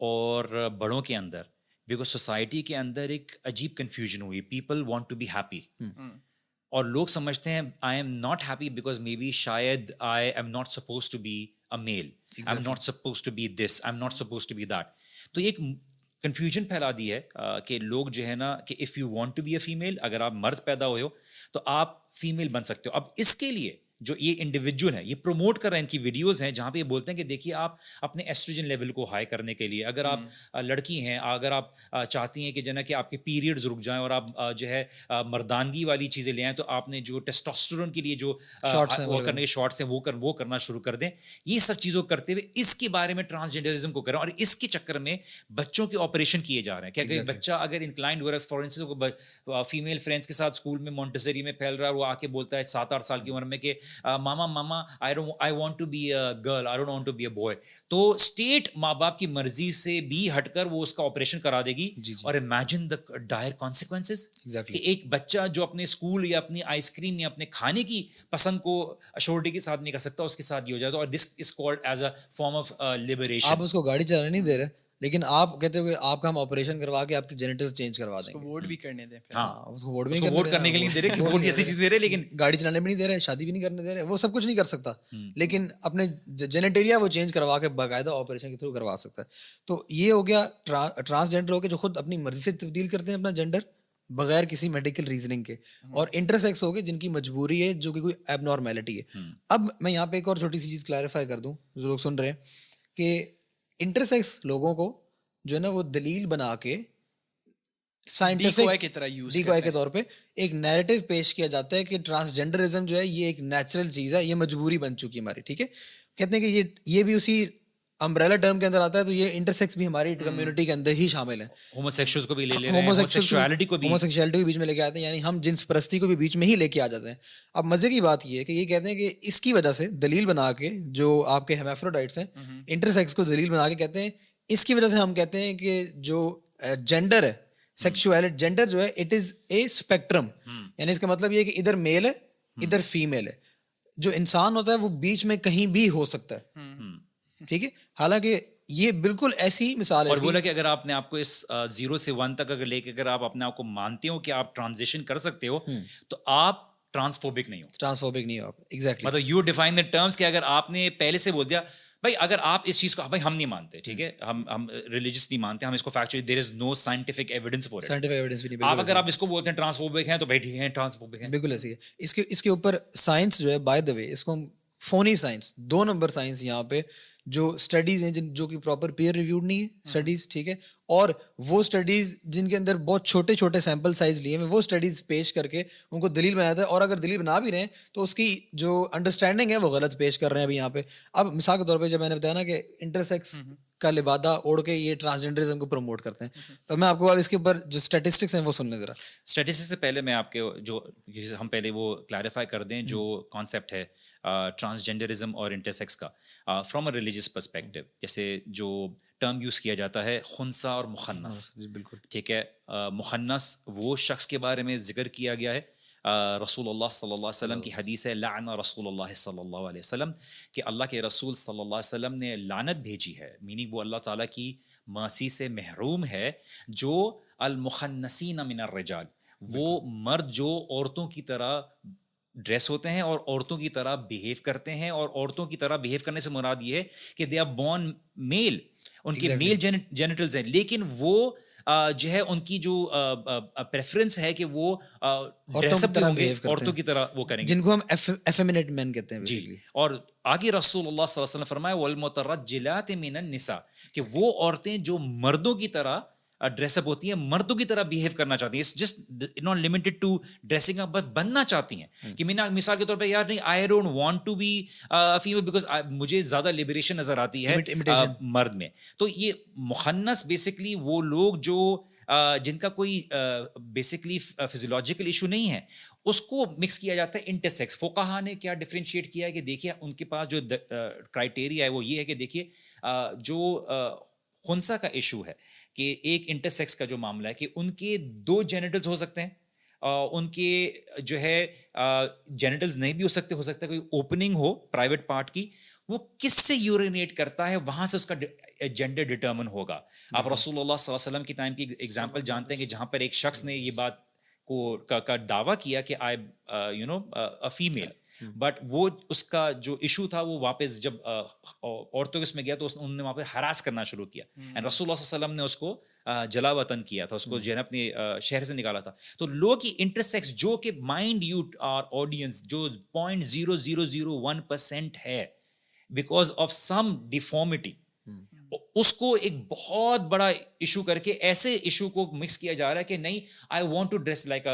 اور بڑوں کے اندر بیکاز سوسائٹی کے اندر ایک عجیب کنفیوژن ہوئی۔ People want to be happy اور لوگ سمجھتے ہیں I am not happy because maybe شاید I am not supposed to be a male I am not supposed to be this I am not supposed to be that تو ایک confusion پھیلا دی ہے کہ لوگ جو ہے نا کہ if you want to be a female اگر آپ مرد پیدا ہوئے ہو تو آپ فیمیل بن سکتے ہو. اب اس کے لیے جو یہ انڈیویجول ہے یہ پروموٹ کر رہے ہیں ان کی ویڈیوز ہیں جہاں پہ یہ بولتے ہیں کہ دیکھیے آپ اپنے ایسٹروجن لیول کو ہائی کرنے کے لیے اگر آپ لڑکی ہیں اگر آپ چاہتی ہیں کہ جو نا کہ آپ کے پیریڈز رک جائیں اور آپ جو ہے مردانگی والی چیزیں لے آئیں تو آپ نے جو ٹیسٹوسٹرون کے لیے جو کرنے کے شارٹس ہیں وہ کر وہ کرنا شروع کر دیں۔ یہ سب چیزوں کرتے ہوئے اس کے بارے میں ٹرانسجینڈرزم کو کریں اور اس کے چکر میں بچوں کے آپریشن کیے جا رہے ہیں۔ کہ اگر بچہ اگر انکلائنڈ ہو رہا ہے فورینسس کو فیمیل فرینڈس کے ساتھ اسکول میں مونٹسری میں پھیل رہا ہے وہ آ کے بولتا ہے سات آٹھ سال کی عمر میں کہ mama mama I want to be a girl I don't want to be a boy تو اسٹیٹ ماں باپ کی مرضی سے بھی ہٹ کر وہ اس کا آپریشن کرا دے گی اور امیجن دا ڈائر کانسیکوینسز کہ ایک بچہ جو اپنے اسکول یا اپنی آئس کریم یا اپنے کھانے کی پسند کو اشورٹی کے ساتھ نہیں کر سکتا اس کے ساتھ یہ ہو جائے تو اور this is called as a form of liberation آپ اس کو گاڑی چلانے نہیں دے رہے؟ لیکن آپ کہتے ہو کہ آپ کا ہم آپریشن کروا کے آپ کی جینیٹر چینج کروا دیں گے۔ ووٹ بھی کرنے دیں ہاں اس کو ووٹ بھی ووٹ کرنے کے لیے دے رہے ووٹ ایسی چیز دے رہے لیکن گاڑی چلانے بھی نہیں دے رہے شادی بھی نہیں کرنے دے رہے وہ سب کچھ نہیں کر سکتا۔ لیکن اپنے جینیٹیریا وہ چینج کروا کے باقاعدہ آپریشن کے تھرو کروا سکتا ہے۔ تو یہ ہو گیا ٹرانسجینڈر ہو گیا جو خود اپنی مرضی سے تبدیل کرتے ہیں اپنا جینڈر بغیر کسی میڈیکل ریزننگ کے۔ اور انٹرسیکس ہو گئے جن کی مجبوری ہے جو کہ کوئی ایب نارمیلٹی ہے اب میں یہاں پہ ایک اور چھوٹی سی چیز کلیریفائی کر دوں جو لوگ سن رہے ہیں کہ انٹرسیکس لوگوں کو جو ہے نا وہ دلیل بنا کے کی طرح ڈیکوائے کے طور پہ ایک نیریٹو پیش کیا جاتا ہے کہ ٹرانسجینڈرزم جو ہے یہ ایک نیچرل چیز ہے یہ مجبوری بن چکی ہے ہماری ٹھیک ہے؟ کہتے ہیں کہ یہ یہ بھی اسی امبریلا ٹرم کے اندر آتا ہے تو یہ انٹرسیکس بھی ہماری کمیونٹی کے اندر ہی شامل ہیں۔ ہوموسیکشوز کو بھی لے لے رہے ہیں ہوموسیکشوالٹی کو بھی۔ ہوموسیکشوالٹی کو بیچ میں لے کے آتے ہیں یعنی ہم جنس پرستی کو بھی بیچ میں ہی لے کے آ جاتے ہیں۔ اب مزے کی بات یہ ہے کہ یہ کہتے ہیں کہ اس کی وجہ سے دلیل بنا کے جو آپ کے ہیمیفروڈائٹس ہیں انٹرسیکس کو دلیل بنا کے کہتے ہیں اس کی وجہ سے ہم کہتے ہیں کہ جو جینڈر ہے سیکچویلٹی جینڈر جو ہے اٹ از اے اسپیکٹرم یعنی اس کا مطلب یہ ہے کہ ادھر میل ہے ادھر فیمیل ہے۔ جو انسان ہوتا ہے وہ بیچ میں کہیں بھی ہو سکتا ہے۔ ٹھیک ہے؟ حالانکہ یہ بالکل ایسی مثال ہے اور بولا کہ اگر آپ نے آپ کو اس زیرو سے ون تک اگر لے کے اگر آپ اپنے آپ کو مانتے ہو کہ آپ ٹرانزیشن کر سکتے ہو تو آپ ٹرانسفوبک نہیں ہو۔ ٹرانسفوبک نہیں ہو آپ ایگزیکٹلی مطلب یو ڈیفائن دا ٹرمس کہ اگر آپ نے پہلے سے بول دیا بھائی اگر آپ اس چیز کو بھائی ہم نہیں مانتے ٹھیک ہے؟ ہم ہم ریلیجس نہیں مانتے ہم اس کو factually there is no scientific evidence for scientific evidence بھی نہیں آپ اگر آپ اس کو بولتے ہیں ٹرانسفوبک ہیں تو بھائی ٹھیک ہے ٹرانسفوبک ہیں۔ بالکل ایسی ہے۔ اس کے اس کے اوپر سائنس جو ہے بائی دا وے اس کو ہم فونی سائنس دو نمبر سائنس یہاں پہ جو اسٹڈیز ہیں جن جو کہ پراپر پیئر ریویوڈ نہیں ہے اسٹڈیز ٹھیک ہے؟ اور وہ اسٹڈیز جن کے اندر بہت چھوٹے چھوٹے سیمپل سائز لیے ہیں وہ اسٹڈیز پیش کر کے ان کو دلیل بنایا تھا اور اگر دلیل بنا بھی رہے ہیں تو اس کی جو انڈرسٹینڈنگ ہے وہ غلط پیش کر رہے ہیں ابھی یہاں پہ۔ اب مثال کے طور پہ جب میں نے بتایا نا کہ انٹرسیکس کا لبادہ اوڑھ کے یہ ٹرانسجینڈرزم کو پروموٹ کرتے ہیں۔ تو میں آپ کو اب اس کے اوپر جو اسٹیٹسٹکس ہیں وہ سننے ذرا اسٹیٹسٹک سے پہلے میں آپ کے جو ہم پہلے وہ کلیریفائی کر دیں جو کانسیپٹ ہے ٹرانسجینڈرزم اور انٹرسیکس کا۔ فرام اے ریلیجیس پرسپیکٹو جیسے جو ٹرم یوز کیا جاتا ہے خنسا اور مخنس بالکل۔ ٹھیک ہے؟ مخنس وہ شخص کے بارے میں ذکر کیا گیا ہے۔ رسول اللہ صلی اللہ علیہ وسلم کی حدیث ہے لعن رسول اللہ صلی اللہ علیہ وسلم کہ اللہ کے رسول صلی اللہ علیہ وسلم نے لعنت بھیجی ہے۔ میننگ وہ اللہ تعالیٰ کی ماسی سے محروم ہے جو المخنسین من الرجال۔ وہ مرد جو عورتوں کی طرح ڈریس ہوتے ہیں اور عورتوں کی طرح بیہیو کرتے ہیں اور عورتوں کی طرح بیہیو کرنے سے مراد یہ ہے کہ دے آر بورن میل ان کے میل جینیٹلز ہیں. لیکن وہ جو ہے ان کی جو پریفرنس ہے کہ وہ عورتوں کی طرح وہ کریں گے۔ جن کو ہم ایفیمنیٹ مین کہتے ہیں جی۔ اور آگے رسول اللہ صلی اللہ علیہ وسلم فرمایا والمترجلات من النساء کہ وہ عورتیں جو مردوں کی طرح ڈریس اپ ہوتی ہیں مردوں کی طرح بہیو کرنا چاہتی ہیں۔ Just not limited to dressing up but بننا چاہتی ہیں۔ کہ میں مثال کے طور پہ یار نہیں I don't want to be female because مجھے زیادہ لبریشن نظر آتی ہے مرد میں۔ تو یہ مخنس بیسکلی وہ لوگ جو جن کا کوئی بیسکلی فزیولوجیکل ایشو نہیں ہے اس کو مکس کیا جاتا ہے انٹرسیکس فوکہ نے کیا ڈفرینشیٹ کیا ہے کہ دیکھیے ان کے پاس جو کرائٹیریا ہے وہ یہ ہے کہ دیکھیے جو خنسا کا ایشو ہے۔ کہ ایک انٹرسیکس کا جو معاملہ ہے کہ ان کے دو جینیٹلس ہو سکتے ہیں ان کے جو ہے جینیٹلز نہیں بھی ہو سکتے ہو سکتا ہے کوئی اوپننگ ہو پرائیویٹ پارٹ کی وہ کس سے یورینیٹ کرتا ہے وہاں سے اس کا جینڈر ڈٹرمن ہوگا۔ آپ رسول اللہ صلی اللہ علیہ وسلم کی ٹائم کی ایگزامپل جانتے ہیں کہ جہاں پر ایک شخص نے یہ بات کو کا دعویٰ کیا کہ I you know female but وہ اس کا جو ایشو تھا وہ واپس جب عورتوں کے اس میں گیا تو انہوں نے وہاں پہ ہراس کرنا شروع کیا۔ اینڈ رسول اللہ علیہ وسلم نے اس کو جلا وطن کیا تھا اس کو جو ہے اپنے شہر سے نکالا تھا۔ تو لو کی انٹرسیکس جو کہ مائنڈ یو آر آڈینس جو point zero zero zero one percent ہے بیکاز آف سم ڈیفارمیٹی اس کو ایک بہت بڑا ایشو کر کے ایسے ایشو کو مکس کیا جا رہا ہے کہ نہیں I want to dress like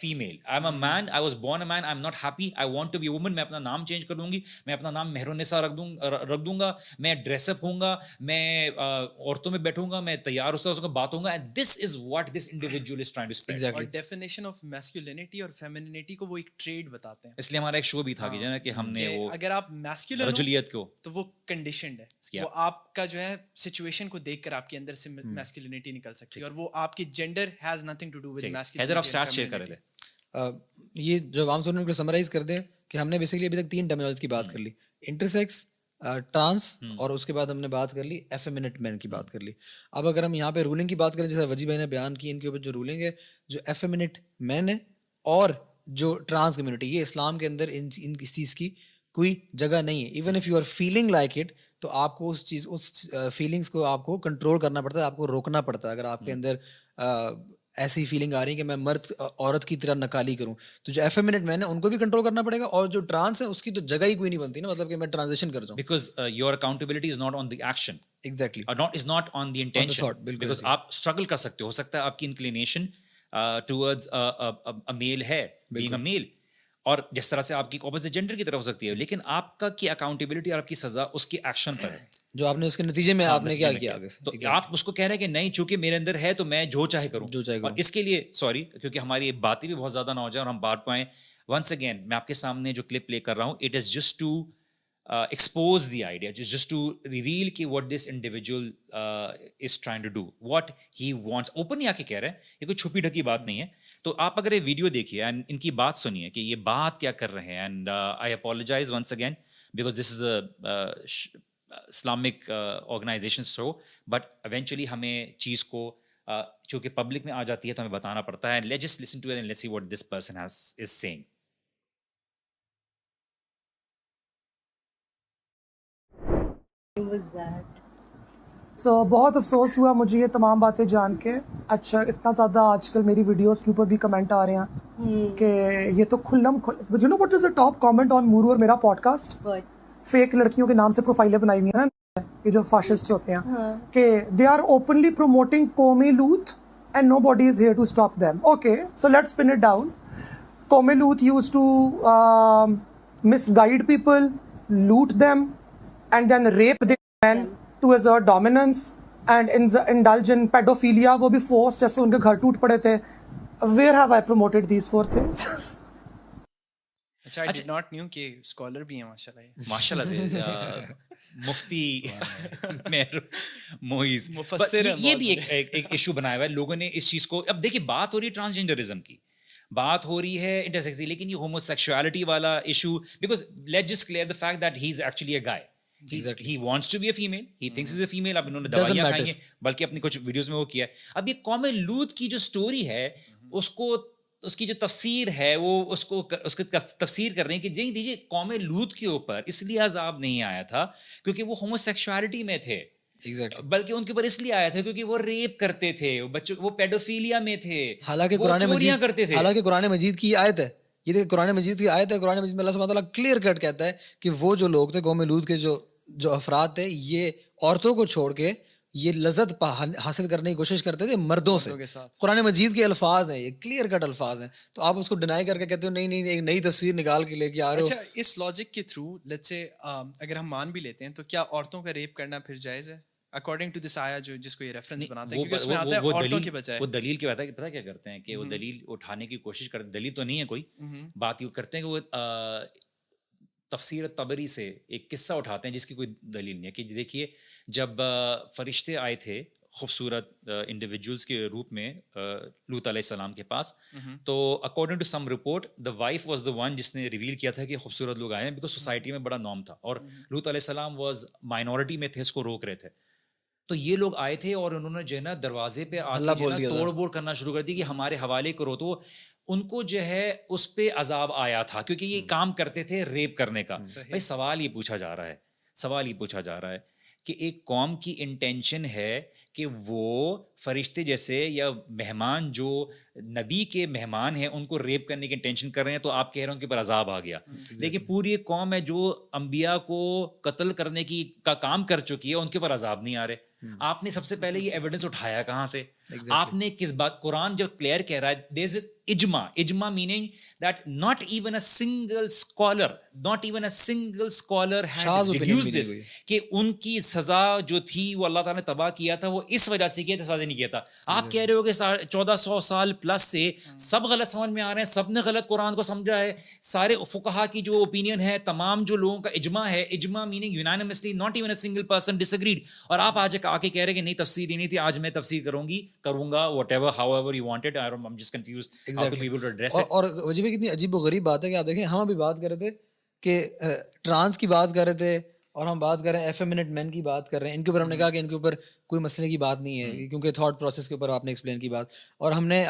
female I am a man I was born a man I am not happy I want to be woman میں اپنا نام چینج کر دوں گی میں اپنا نام مہرونسا رکھ دوں رکھ دوں گا میں ڈریس اپ ہوں گا میں عورتوں میں بیٹھوں گا میں تیار اس طرح بات ہوں گا and this is what this individual is trying to speak اور ڈیفینیشن آف میسکولینٹی اور فیمینینٹی کو وہ ایک ٹریڈ بتاتے ہیں۔ اس لیے ہمارا ایک شو بھی تھا کہ جانا کہ ہم نے وہ اگر آپ میسکولن رجولیت کو تو وہ کنڈیشنڈ ہے۔ وہ آپ کا جو ہے سچویشن کو دیکھ کر آپ کے اندر سے میسکولینٹی نکل سکتی ہے اور وہ آپ کی gender has nothing to do with masculinity Haider آپ سٹارٹ شیئر کرے تھے یہ جو عوام سننے کو سمرائز کر دیں کہ ہم نے بیسکلی ابھی تک تین ٹرمینالز کی بات کر لی۔ انٹرسیکس ٹرانس اور اس کے بعد ہم نے بات کر لی ایف منٹ مین کی بات کر لی۔ اب اگر ہم یہاں پہ رولنگ کی بات کریں جیسے وجی بھائی نے بیان کی ان کے اوپر جو رولنگ ہے جو ایف منٹ مین ہے اور جو ٹرانس کمیونٹی یہ اسلام کے اندر ان اس چیز کی کوئی جگہ نہیں ہے۔ Even if you are feeling like it تو آپ کو اس چیز اس فیلنگس کو آپ کو کنٹرول کرنا پڑتا ہے آپ کو روکنا پڑتا ہے۔ اگر آپ کے اندر ایسی فیلنگ آ رہی ہے کہ میں مرد عورت کی طرح نکالی کروں تو جو ایف منٹ مین ہے ان کو بھی کنٹرول کرنا پڑے گا۔ اور جو ٹرانس ہے اس کی تو جگہ ہی کوئی نہیں بنتی نا۔ مطلب کہ میں ٹرانزیشن کر جاؤں۔ Because your accountability is not on the action exactly is not on the intention because آپ اسٹرگل کر سکتے ہو۔ سکتا ہے آپ کی انکلینیشن ٹورڈز میل ہے بینگ اے میل اور جس طرح سے آپ کی اپوزٹ جینڈر کی طرف ہو سکتی ہے لیکن آپ کا کی اکاؤنٹیبلٹی اور آپ کی سزا اس کے ایکشن پر ہے۔ جو آپ نے اس کے نتیجے میں آپ نے کیا کیا تو آپ اس کو کہہ رہے ہیں کہ نہیں چونکہ میرے اندر ہے تو میں جو چاہے کروں۔ جو چاہے اس کے لیے سوری کیونکہ ہماری باتیں بھی بہت زیادہ نہ ہو جائیں اور ہم بات پائیں۔ ونس اگین میں آپ کے سامنے جو کلپ پلے کر رہا ہوں it is just to expose the idea just to reveal کہ what this individual is trying to do what he wants open ہی آ کے کہہ رہے ہیں یہ کوئی چھپی ڈھکی بات نہیں ہے۔ تو آپ اگر یہ ویڈیو دیکھیے اینڈ ان کی بات سنیے کہ یہ بات کیا کر رہے ہیں and I apologise once again because this is a Islamic organisation through but eventually ہمیں چیز کو uh, چونکہ پبلک میں آ جاتی ہے تو ہمیں بتانا پڑتا ہے let just listen to let see what this person has is saying so بہت افسوس ہوا مجھے یہ تمام باتیں جان کے۔ اچھا اتنا زیادہ آج کل میری ویڈیوز کے اوپر بھی کمنٹ آ رہے ہیں کہ یہ تو کھلم you know what is a top comment on Moro اور میرا پوڈ کاسٹ فیک لڑکیوں کے نام سے پروفائلیں بنائی ہوئی ہیں نا۔ یہ جو فاشسٹ ہوتے ہیں۔ کہ دے آر اوپنلی پروموٹنگ کومی loathe and nobody is here to stop them okay so let spin it down کومی loathe use to misguide people loot them and then rape them to assert dominance and indulge in paedophilia وہ بھی force جیسے ان کے گھر ٹوٹ پڑے تھے where have I promoted these four things اچھا I not knew کہ اسکالر بھی ہیں ماشاء اللہ ماشاء اللہ مفتی موئز مفسر یہ بھی ایک ایک ایشو بنایا ہوا ہے لوگوں نے اس چیز کو اب دیکھیے بات ہو رہی ہے ٹرانسجینڈرزم کی بات ہو رہی ہے انٹرسیکسی لیکن یہ ہومو والا issue because let just clear the fact that he is actually a gay he wants to be a female he thinks is a female اب انہوں نے دوائیاں کھائی ہیں بلکہ اپنی کچھ ویڈیوز میں وہ کیا ہے۔ اب یہ قوم لوت کی جو اسٹوری ہے اس کو اس کی جو تفسیر ہے وہ اس کو اس کی تفسیر کر رہے ہیں کہ جی دیجیے قوم لوت کے اوپر اس لیے عذاب نہیں آیا تھا کیونکہ وہ ہومو میں تھے۔ بلکہ ان کے اوپر اس لیے آیا تھا کیونکہ وہ ریپ کرتے تھے بچوں وہ پیڈوفیلیا میں تھے۔ حالانکہ قرآن مجید کرتے تھے۔ حالانکہ قرآن مجید کی آیت ہے۔ یہ قرآن مجید کی آیت ہے قرآن مجید میں اللہ سبحانہ تعالیٰ کلیئر کٹ کہتا ہے کہ وہ جو لوگ تھے قوم لوت کے جو جو افراد تھے یہ عورتوں کو چھوڑ کے یہ لذت حاصل کرنے کی کوشش کرتے تھے مردوں سے۔ قرآن مجید کے الفاظ ہیں یہ کلیئر کٹ الفاظ ہیں۔ تو آپ اس کو ڈینائی کر کے کہتے ہو نہیں نہیں ایک نئی تصویر نکال کے لے کے آ رہے ہو۔ اس لاجک کے تھرو لیٹ سے اگر ہم مان بھی لیتے ہیں تو کیا عورتوں کا ریپ کرنا پھر جائز ہے؟ اکارڈنگ ٹو دس آیا جو جس کو یہ ریفرنس بناتے ہیں اس میں آتا ہے عورتوں کے بجائے۔ وہ دلیل کے بتا پتہ کیا کرتے ہیں کہ وہ دلیل اٹھانے کی کوشش کرتے دلیل تو نہیں ہے کوئی۔ بات یہ کرتے ہیں کہ وہ تفسیر تبری سے ایک قصہ اٹھاتے ہیں جس کی کوئی دلیل نہیں ہے کہ دیکھیے جب فرشتے آئے تھے خوبصورت انڈیویجولس کے روپ میں لوت علیہ السلام کے پاس تو according to some report the wife was the one جس نے ریویل کیا تھا کہ خوبصورت لوگ آئے ہیں بیکاز سوسائٹی میں بڑا نام تھا اور لوت علیہ السلام واز مائنورٹی میں تھے اس کو روک رہے تھے۔ تو یہ لوگ آئے تھے اور انہوں نے جو ہے نا دروازے پہ توڑ بوڑ کرنا شروع کر دی کہ ہمارے حوالے کرو تو ان کو جو ہے اس پہ عذاب آیا تھا کیونکہ یہ کام کرتے تھے ریپ کرنے کا۔ بھائی سوال یہ پوچھا جا رہا ہے سوال یہ پوچھا جا رہا ہے کہ ایک قوم کی انٹینشن ہے کہ وہ فرشتے جیسے یا مہمان جو نبی کے مہمان ہیں ان کو ریپ کرنے کی انٹینشن کر رہے ہیں تو آپ کہہ رہے ہیں ان کے اوپر عذاب آ گیا۔ لیکن پوری ایک قوم ہے جو انبیاء کو قتل کرنے کی کا کام کر چکی ہے ان کے اوپر عذاب نہیں آ رہے۔ آپ نے سب سے پہلے یہ ایویڈنس اٹھایا کہاں سے؟ آپ نے کس بات قرآن جب کلیئر کہہ رہا ہے ijma. Ijma meaning that not even a single scholar not even a single scholar this کہ ان کی سزا جو تھی وہ اللہ تعالیٰ نے تباہ کیا تھا وہ اس وجہ سے کیا تھا وجہ نہیں کیا تھا۔ آپ کہہ رہے ہو کہ چودہ سو سال پلس سے سب غلط سمجھ میں آ رہے ہیں سب نے غلط قرآن کو سمجھا ہے۔ سارے فکہ کی جو اوپینین ہے تمام جو لوگوں کا اجماع ہے ijma meaning unanimously not even a single person disagreed اور آپ آج آ کے کہہ رہے کہ نہیں تفسیر ہی نہیں تھی آج میں تفسیر کروں گی کروں گا whatever however you wanted confuse اور وجہ کتنی عجیب و غریب بات ہے کہ آپ دیکھیں ہم ابھی بات کر رہے تھے کہ ٹرانس کی بات کر رہے تھے اور ہم بات کر رہے ہیں ایف اے منٹ مین کی بات کر رہے ہیں۔ ان کے اوپر ہم نے کہا کہ ان کے اوپر کوئی مسئلے کی بات نہیں ہے کیونکہ تھاٹ پروسیس کے اوپر آپ نے ایکسپلین کی بات۔ اور ہم نے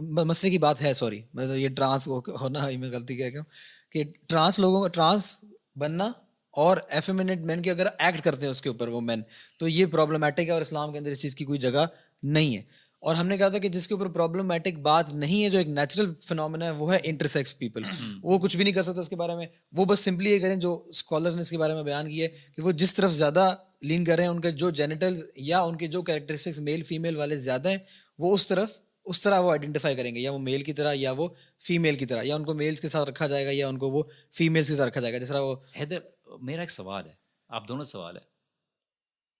مسئلے کی بات ہے سوری میں یہ ٹرانس ہونا میں غلطی کہہ گیا کہ ٹرانس لوگوں کا ٹرانس بننا اور ایف اے منٹ مین کے اگر ایکٹ کرتے ہیں اس کے اوپر وہ مین تو یہ پرابلمٹک ہے اور اسلام کے اندر اس چیز کی کوئی جگہ نہیں ہے۔ اور ہم نے کہا تھا کہ جس کے اوپر پرابلمٹک بات نہیں ہے جو ایک نیچرل فنامنا ہے وہ ہے انٹرسیکس پیپل وہ کچھ بھی نہیں کر سکتا اس کے بارے میں۔ وہ بس سمپلی یہ کریں جو اسکالرس نے اس کے بارے میں بیان کیا ہے کہ وہ جس طرف زیادہ لین کر رہے ہیں ان کے جو جینیٹل یا ان کے جو کیریکٹرسٹکس میل فیمیل والے زیادہ ہیں وہ اس طرف اس طرح وہ آئیڈینٹیفائی کریں گے۔ یا وہ میل کی طرح یا وہ فیمیل کی طرح یا ان کو میلس کے ساتھ رکھا جائے گا یا ان کو وہ فیمیلس کے ساتھ رکھا جائے گا۔ جس طرح وہ حیدر میرا ایک سوال ہے۔ آپ دونوں سوال ہے۔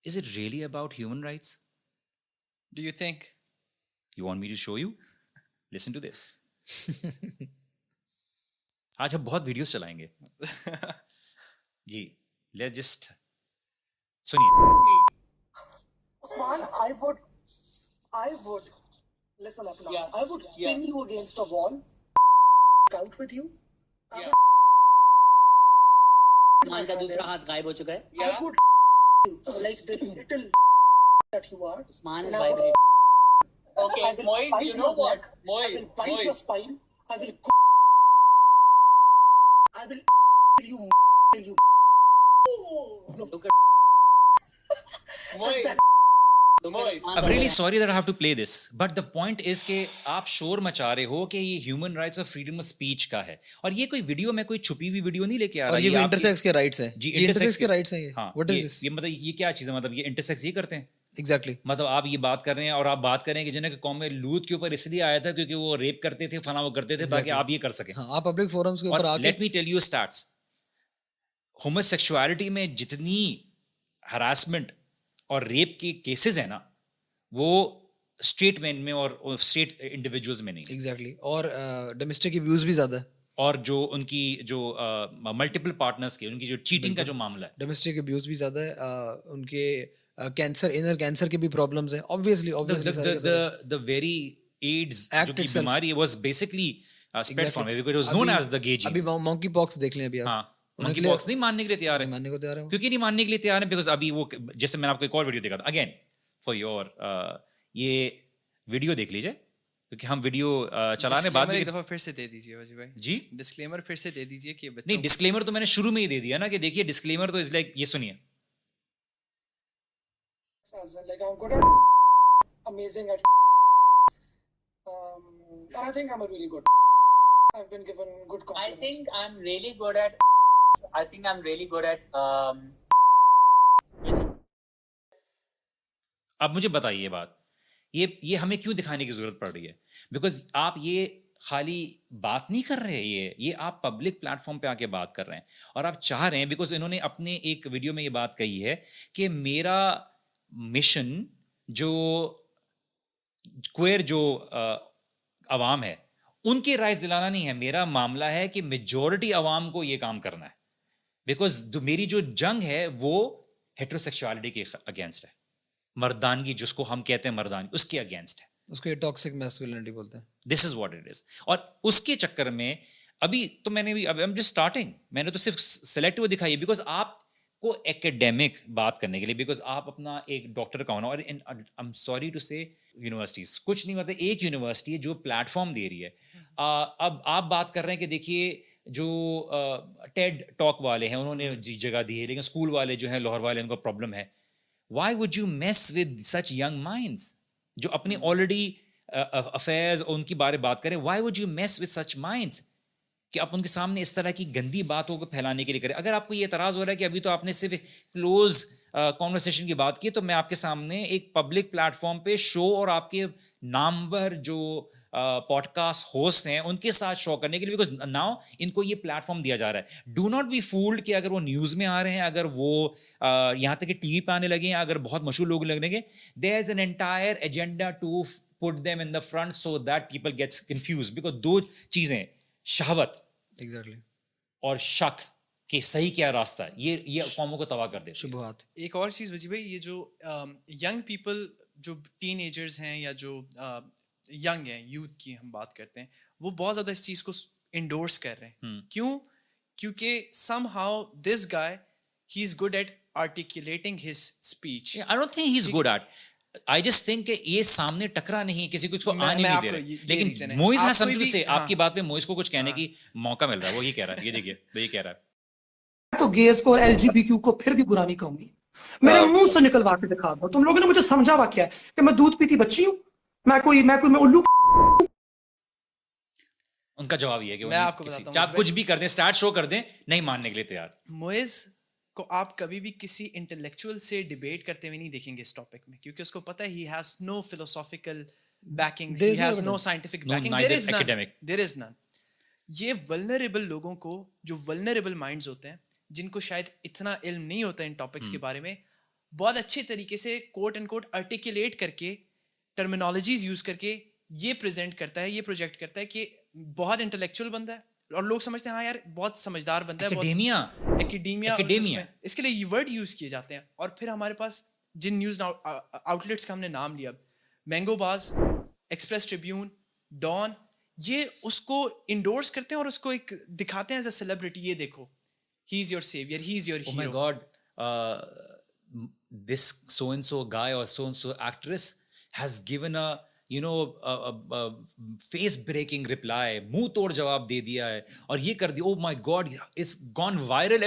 Is it really about human rights do you think you want me to show you listen to this آج ہم بہت ویڈیوز چلائیں گے. غائب ہو چکا ہے Okay, I fight you know what? neck. I will bite your spine. I will. I will you. You. Look Moin. اب really sorry that have to play this but the point is کہ آپ شور مچا رہے ہو کہ یہ human rights اور فریڈم آف اسپیچ کا ہے اور یہ کوئی ویڈیو میں کوئی چھپی ہوئی ویڈیو نہیں لے کے آ رہا اور یہ انٹرسیکس کے رائٹس ہیں جی انٹرسیکس کے رائٹس ہیں یہ ہاں یہ مطلب یہ کیا چیز ہے مطلب یہ انٹرسیکس یہ کرتے ہیں ایگزیکٹلی مطلب آپ یہ بات کر رہے ہیں اور آپ بات کریں کہ جنہیں کہ قوم لوت کے اوپر اس لیے آیا تھا کیونکہ وہ ریپ کرتے تھے فلاں وہ کرتے تھے تاکہ آپ یہ کر سکیں۔ ہاں آپ پبلک فورمس کے اوپر let me tell you starts homosexuality میں جتنی ہراسمنٹ اور ریپ کے کیسز ہیں نا وہ اسٹیٹ مین میں اور اسٹیٹ انڈیویجولس میں نہیں ایگزیکٹلی اور ڈومیسٹک ابیوز بھی زیادہ ہے۔ اور جو ان کی جو ملٹیپل پارٹنرس کے ان کی جو چیٹنگ کا جو معاملہ ہے۔ ڈومیسٹک ابیوز بھی زیادہ ہے۔ ان کے کینسر انر کینسر کے بھی پرابلمس ہیں آبویسلی دا ویری ایڈز جو کی بیماری was basically spread from because was known as the gays ابھی مونکی پاکس دیکھ لیں ابھی ہاں آپ منکی باکس نہیں ماننے کے لیے تیار ہے ماننے کو تیار ہے کیونکہ نہیں ماننے کے لیے تیار ہے بیکاز ابھی وہ جیسے میں نے آپ کو ایک اور ویڈیو دیکھا تھا اگین فار یور یہ ویڈیو دیکھ لیجیے کیونکہ ہم ویڈیو چلانے بعد ایک دفعہ پھر سے دے دیجیے وجی بھائی جی ڈسکلیمر پھر سے دے دیجیے کہ نہیں ڈسکلیمر تو میں نے شروع میں ہی دے دیا نا کہ دیکھیے ڈسکلیمر تو از لائک یہ سنیے Like I'm good at amazing at um, and I think I'm a really good. I've been given good I compliments. think I'm really good at I think I'm really good at um اب مجھے بتائیے بات یہ یہ ہمیں کیوں دکھانے کی ضرورت پڑ رہی ہے بیکاز آپ یہ خالی بات نہیں کر رہے یہ یہ آپ پبلک پلیٹ فارم پہ آ کے بات کر رہے ہیں اور آپ چاہ رہے ہیں بیکاز انہوں نے اپنے ایک ویڈیو میں یہ بات کہی ہے کہ میرا مشن جو کوئر جو عوام ہے ان کی رائے دلانا نہیں ہے۔ میرا معاملہ ہے کہ میجورٹی عوام کو یہ کام کرنا ہے۔ بیکاز میری جو جنگ ہے وہ ہیٹروسیکچوالٹی کے اگینسٹ ہے۔ مردانگی جس کو ہم کہتے ہیں مردانگی اس کے اگینسٹ ہے۔ اس کو ٹاکسک میسکولینٹی بولتے ہیں۔ دس از واٹ اٹ از اور اس کے چکر میں ابھی تو میں نے بھی اب جسٹ اسٹارٹنگ میں نے تو صرف سلیکٹ وہ دکھائی بیکاز آپ کو ایکڈیمک بات کرنے کے لیے بیکاز آپ اپنا ایک ڈاکٹر کا ہونا، اور I'm sorry to say universities کچھ نہیں مطلب ایک یونیورسٹی ہے جو پلیٹ فارم دے رہی ہے۔ اب آپ بات کر رہے ہیں کہ دیکھیے جو ٹیڈ ٹاک والے ہیں، انہوں نے جی جگہ دی ہے، لیکن اسکول والے جو ہیں، لاہور والے، ان کا پرابلم ہے۔ Why would you mess with such young minds جو اپنی آلریڈی افیئرز ان کی بارے بات کریں why would you mess with such minds کہ آپ ان کے سامنے اس طرح کی گندی باتوں کو پھیلانے کے لیے کریں۔ اگر آپ کو یہ اعتراض ہو رہا ہے کہ ابھی تو آپ نے صرف کلوز کانورسیشن کی بات کی، تو میں آپ کے سامنے ایک پبلک پلیٹ فارم پہ شو اور آپ کے نامور جو پوڈ کاسٹ ہوسٹ ہیں، ان کے ساتھ شو کرنے کے لیے بیکاز ناؤ ان کو یہ پلیٹ فارم دیا جا رہا ہے۔ ڈو ناٹ بی فولڈ کہ اگر وہ نیوز میں آ رہے ہیں، اگر وہ یہاں تک کہ ٹی وی پہ آنے لگے ہیں، اگر بہت مشہور لوگ لگنے گے there is an entire agenda to put them in the front so that people gets confuse because دو چیزیں شہوت ایگزیکٹلی اور شک کہ صحیح کیا راستہ ہے۔ یہ یہ قوموں کو تباہ کر دے شبہات۔ ایک اور چیز وجی بھائی یہ جو ینگ پیپل جو ٹین ایجرز ہیں یا جو ینگ ہیں یوتھ کی ہم بات کرتے ہیں وہ بہت زیادہ اس چیز کو انڈورس کر رہے ہیں۔ کیوں؟ کیونکہ somehow this guy he is good at articulating his speech I don't think he is good at I جس تھنک کہ یہ سامنے ٹکرا نہیں کسی کچھ کو آنے نہیں دے رہے۔ لیکن موئز ہاں سمجھ سے آپ کی بات پہ موئز کو کچھ کہنے کی موقع مل رہا ہے وہ یہ کہہ رہا ہے یہ دیکھیے یہ کہہ رہا ہے۔ تو گیس کو اور ایل جی بی کیو کو پھر بھی برا نہیں کہوں گی۔ میں ہاں۔ نے منہ سے نکلوا کے دکھا دو۔ تم لوگوں نے مجھے سمجھا ہوا کیا ہے کہ میں دودھ پیتی بچی ہوں؟ میں کوئی میں کوئی میں الو ان کا جواب یہ ہے کہ میں آپ کو کچھ بھی کر دیں سٹارٹ شو کر دیں نہیں ماننے کے لیے تیار۔ موئز کو آپ کبھی بھی کسی انٹلیکچوئل سے ڈیبیٹ کرتے ہوئے نہیں دیکھیں گے اس ٹاپک میں کیونکہ اس کو پتا he has no philosophical backing has no scientific backing there is none there is نن یہ ولنریبل لوگوں کو جو ولنریبل مائنڈز ہوتے ہیں جن کو شاید اتنا علم نہیں ہوتا ان ٹاپکس کے hmm. بارے میں بہت اچھے طریقے سے کوٹ اینڈ کوٹ آرٹیکولیٹ کر کے ٹرمینالوجیز یوز کر کے یہ پریزنٹ کرتا ہے یہ پروجیکٹ کرتا ہے کہ بہت انٹلیکچوئل بندہ ہے۔ اور لوگ سمجھتے ہیں ہاں یار بہت سمجھدار بندہ ہے اس کے لیے یہ ورڈ یوز کیے جاتے ہیں۔ اور پھر ہمارے پاس جن نیوز آؤٹ لیٹس کا ہم نے نام لیا مینگو باز ایکسپریس ٹریبیون ڈان یہ اس کو انڈورس کرتے ہیں اور اس کو ایک دکھاتے ہیں ایز اے سیلیبریٹی یہ دیکھو he is your saviour he is your hero God this so and so guy اور so and so actress has given a you know face breaking reply منہ توڑ جواب دے دیا ہے اور یہ کر دیا او my God is gone viral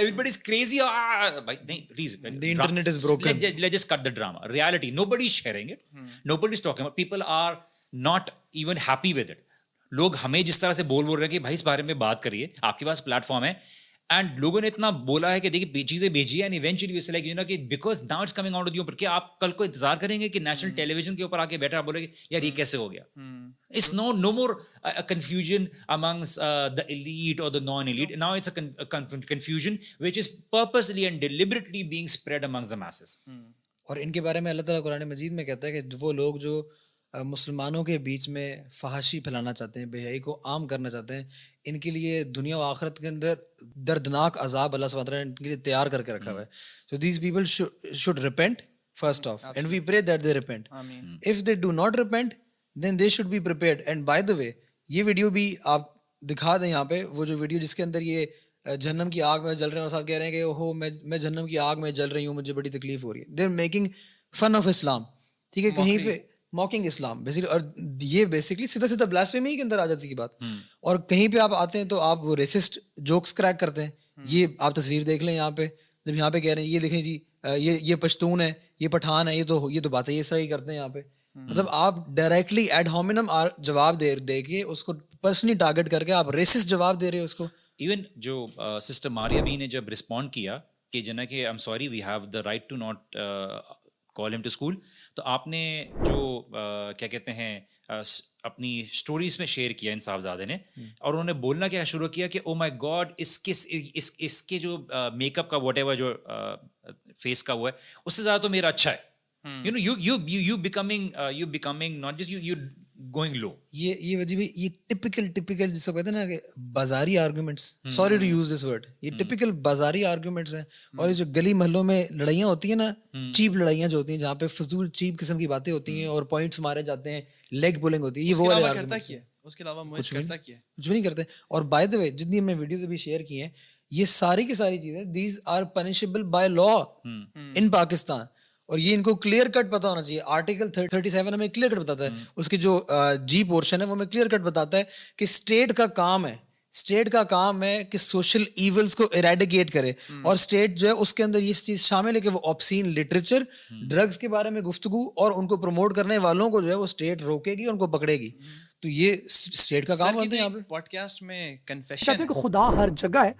drama reality nobody sharing it nobody talking people are not even happy with it لوگ ہمیں جس طرح سے بول بول رہے ہیں کہ بھائی اس بارے میں بات کریے آپ کے پاس پلیٹ فارم ہے اینڈ لوگوں نے اتنا بولا ہے کہ دیکھیے چیزیں بھیجی اینڈ ایونچولی اس لائک یو نا کہ because now it's coming out of your کہ آپ کل کو انتظار کریں گے کہ نیشنل ٹیلی ویژن کے اوپر آ کے بیٹھا بولے گے یار یہ hmm. کیسے ہو گیا؟ It's no no more confusion amongst the elite اور the non elite now it's confusion which is purposely and deliberately being spread amongst the masses اور ان کے بارے میں اللہ تعالیٰ قرآن مجید میں کہتا ہے کہ وہ لوگ جو مسلمانوں کے بیچ میں فحاشی پھیلانا چاہتے ہیں بے حیائی کو عام کرنا چاہتے ہیں۔ ان کے لیے دنیا و آخرت کے اندر دردناک عذاب اللہ سبحانہ نے ان کے لیے تیار کر کے رکھا ہوا ہے۔ So these people should repent first of and we pray that they repent if they do not repent then they should be prepared and by the way یہ ویڈیو بھی آپ دکھا دیں یہاں پہ وہ جو ویڈیو جس کے اندر یہ جہنم کی آگ میں جل رہے ہیں اور ساتھ کہہ رہے ہیں کہ ہو میں میں جہنم کی آگ میں جل رہی ہوں مجھے بڑی تکلیف ہو رہی ہے۔ They are making fun of Islam ٹھیک ہے کہیں پہ موکنگ اسلام بیسکلی اور یہ بیسکلی سیدھا سیدھا بلاسفیمی کے اندر آ جاتی کی بات. اور کہیں پہ آپ آتے ہیں تو آپ وہ ریسسٹ جوکس کریک کرتے ہیں. یہ آپ تصویر دیکھ لیں یہاں پہ. جب یہاں پہ کہہ رہے ہیں یہ دیکھیں جی یہ یہ پشتون ہے یہ پٹھان ہے یہ تو یہ تو باتیں اس طرح ہی کرتے ہیں یہاں پہ. مطلب آپ ڈائریکٹلی ایڈ ہومنم جواب دے دے کے اس کو پرسنلی ٹارگیٹ کر کے آپ ریسس جواب دے رہے ہیں اس کو. ایون جو سسٹر ماریا بھی نے جب رسپونڈ کیا کہ جنا کہ I am sorry we have the right to not call him to school تو آپ نے جو کیا کہتے ہیں اپنی اسٹوریز میں شیئر کیا ان صاحبزادے نے اور انہوں نے بولنا کیا شروع کیا کہ او مائی گاڈ اس کس اس اس کے جو میک اپ کا واٹ ایور جو فیس کا ہوا ہے اس سے زیادہ تو میرا اچھا ہے. You know you you you becoming you becoming not just you you going low یہ یہ وجہ بھی یہ ٹپکل ٹپکل جس کو کہتے ہیں نا کہ بازاری arguments sorry to use this word یہ ٹپکل بازاری آرگیومنٹس ہیں. اور یہ جو گلی محلوں میں لڑائیاں ہوتی ہیں نا چیپ لڑائیاں جو ہوتی ہیں جہاں پہ فضول چیپ قسم کی باتیں ہوتی ہیں اور پوائنٹس مارے جاتے ہیں لیگ بولنگ ہوتی ہے یہ وہ اس کے علاوہ کچھ بھی نہیں کرتے۔ اور بائی دا وے جتنی ہم نے ویڈیوز ابھی شیئر کی ہیں یہ ساری کی ساری چیزیں these are punishable by law in Pakistan اور یہ ان کو کلیئر کٹ پتا ہونا چاہیے۔ آرٹیکل تھرٹی سیون ہمیں کلیئر کٹ بتاتا ہے۔ اس کی جو جی پورشن ہے وہ ہمیں کلیئر کٹ بتاتا ہے کہ اسٹیٹ کا کام ہے۔ اسٹیٹ کا کام ہے کہ سوشل ایونس کو اریڈیکیٹ کرے۔ اور اسٹیٹ جو ہے اس کے اندر یہ چیز شامل ہے کہ وہ آپسین لٹریچر ڈرگس کے بارے میں گفتگو اور ان کو پروموٹ کرنے والوں کو جو ہے وہ اسٹیٹ روکے گی اور ان کو پکڑے گی۔ تو یہ اسٹیٹ کا کام ہوتا ہے پوڈ کاسٹ میں اچھا، کنفیشن خدا ہر جگہ ہے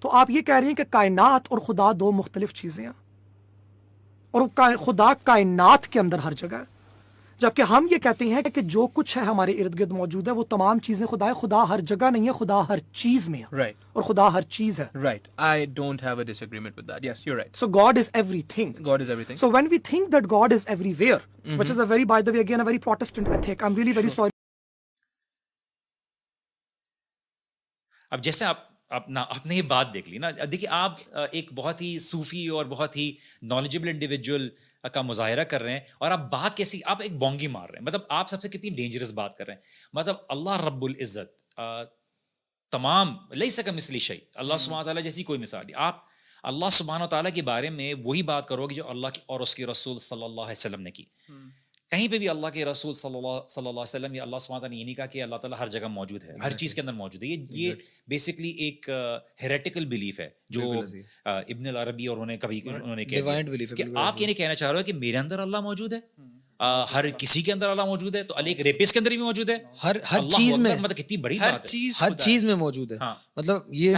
تو آپ یہ کہہ رہی ہیں کہ کائنات اور خدا دو مختلف چیزیں ہیں۔ اور خدا کائنات کے اندر ہر جگہ ہے جبکہ ہم یہ کہتے ہیں کہ جو کچھ ہے ہمارے ارد گرد موجود ہے وہ تمام چیزیں خدا ہے خدا ہر جگہ نہیں ہے خدا ہر چیز میں ہے right. اور خدا ہر چیز ہے right. I don't have a disagreement with that. Yes, you're right. So God is everything. God is everything. So when we think that God is everywhere, God is everywhere which is a very by the way again a very Protestant ethic اب جیسے آپ اپنا اپنے ہی بات دیکھ لی نا۔ دیکھیے آپ ایک بہت ہی صوفی اور بہت ہی نالجبل انڈیویجول کا مظاہرہ کر رہے ہیں اور آپ بات کیسی آپ ایک بونگی مار رہے ہیں۔ مطلب آپ سب سے کتنی ڈینجرس بات کر رہے ہیں۔ مطلب اللہ رب العزت تمام لئی سکم مثلی شعیع اللہ سبحانہ تعالیٰ جیسی کوئی مثال نہیں۔ آپ اللہ سبحانہ و تعالیٰ کے بارے میں وہی بات کرو گے جو اللہ کی اور اس کے رسول صلی اللہ علیہ وسلم نے کی۔ کہیں پہ بھی اللہ کے رسول صلی اللہ صلی اللہ علیہ وسلم یا اللہ تعالیٰ نے یہ نہیں کہا کہ اللہ تعالیٰ ہر جگہ موجود ہے ہر چیز کے اندر موجود ہے۔ یہ بیسکلی ایک ہیریٹیکل بلیف ہے جو ابن العربی اور انہوں نے کبھی انہوں نے کہ آپ یہ نہیں کہنا چاہ رہے ہو کہ میرے اندر اللہ موجود ہے ہر کسی کے اندر اللہ موجود ہے تو علی ایک ریپس کے اندر بھی موجود ہے۔ ہر ہر چیز میں مطلب کتنی بڑی ہر چیز ہر چیز میں موجود ہے۔ ہاں۔ مطلب یہ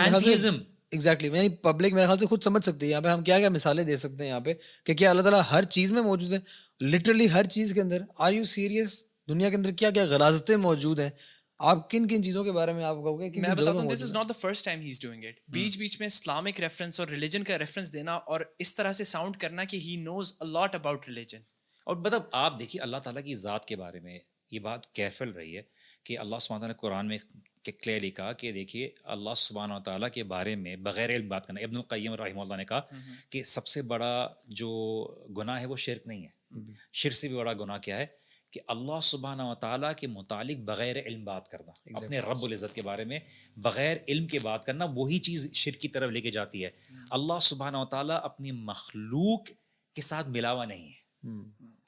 ایگزیکٹلی یعنی پبلک میرے خیال سے خود سمجھ سکتے ہیں۔ یہاں پہ ہم کیا کیا مثالیں دے سکتے ہیں یہاں پہ کہ کیا اللہ تعالیٰ ہر چیز میں موجود ہے۔ لٹرلی ہر چیز کے اندر آر یو سیریس دنیا کے اندر کیا کیا غلازتیں موجود ہیں؟ آپ کن کن چیزوں کے بارے میں آپ کہو گے؟ میں بتاتا ہوں this is not the first time he is doing it بیچ بیچ میں اسلامک ریفرنس اور ریلیجن کا ریفرنس دینا اور اس طرح سے ساؤنڈ کرنا کہ he knows a lot about religion اور مطلب آپ دیکھیے اللہ تعالیٰ کی ذات کے بارے میں یہ بات کیفل رہی ہے کہ اللہ سبحانہ نے قرآن میں کلیئرلی کہا کہ دیکھیے اللہ سبحانہ و تعالیٰ کے بارے میں بغیر علم بات کرنا ابن القیم رحمہ اللہ نے کہا کہ سب سے بڑا جو گناہ ہے وہ شرک نہیں ہے۔ شرک سے بھی بڑا گناہ کیا ہے کہ اللہ سبحانہ و تعالیٰ کے متعلق بغیر علم بات کرنا اپنے رب العزت کے بارے میں بغیر علم کے بات کرنا وہی چیز شرک کی طرف لے کے جاتی ہے۔ اللہ سبحانہ و تعالیٰ اپنی مخلوق کے ساتھ ملاوا نہیں ہے۔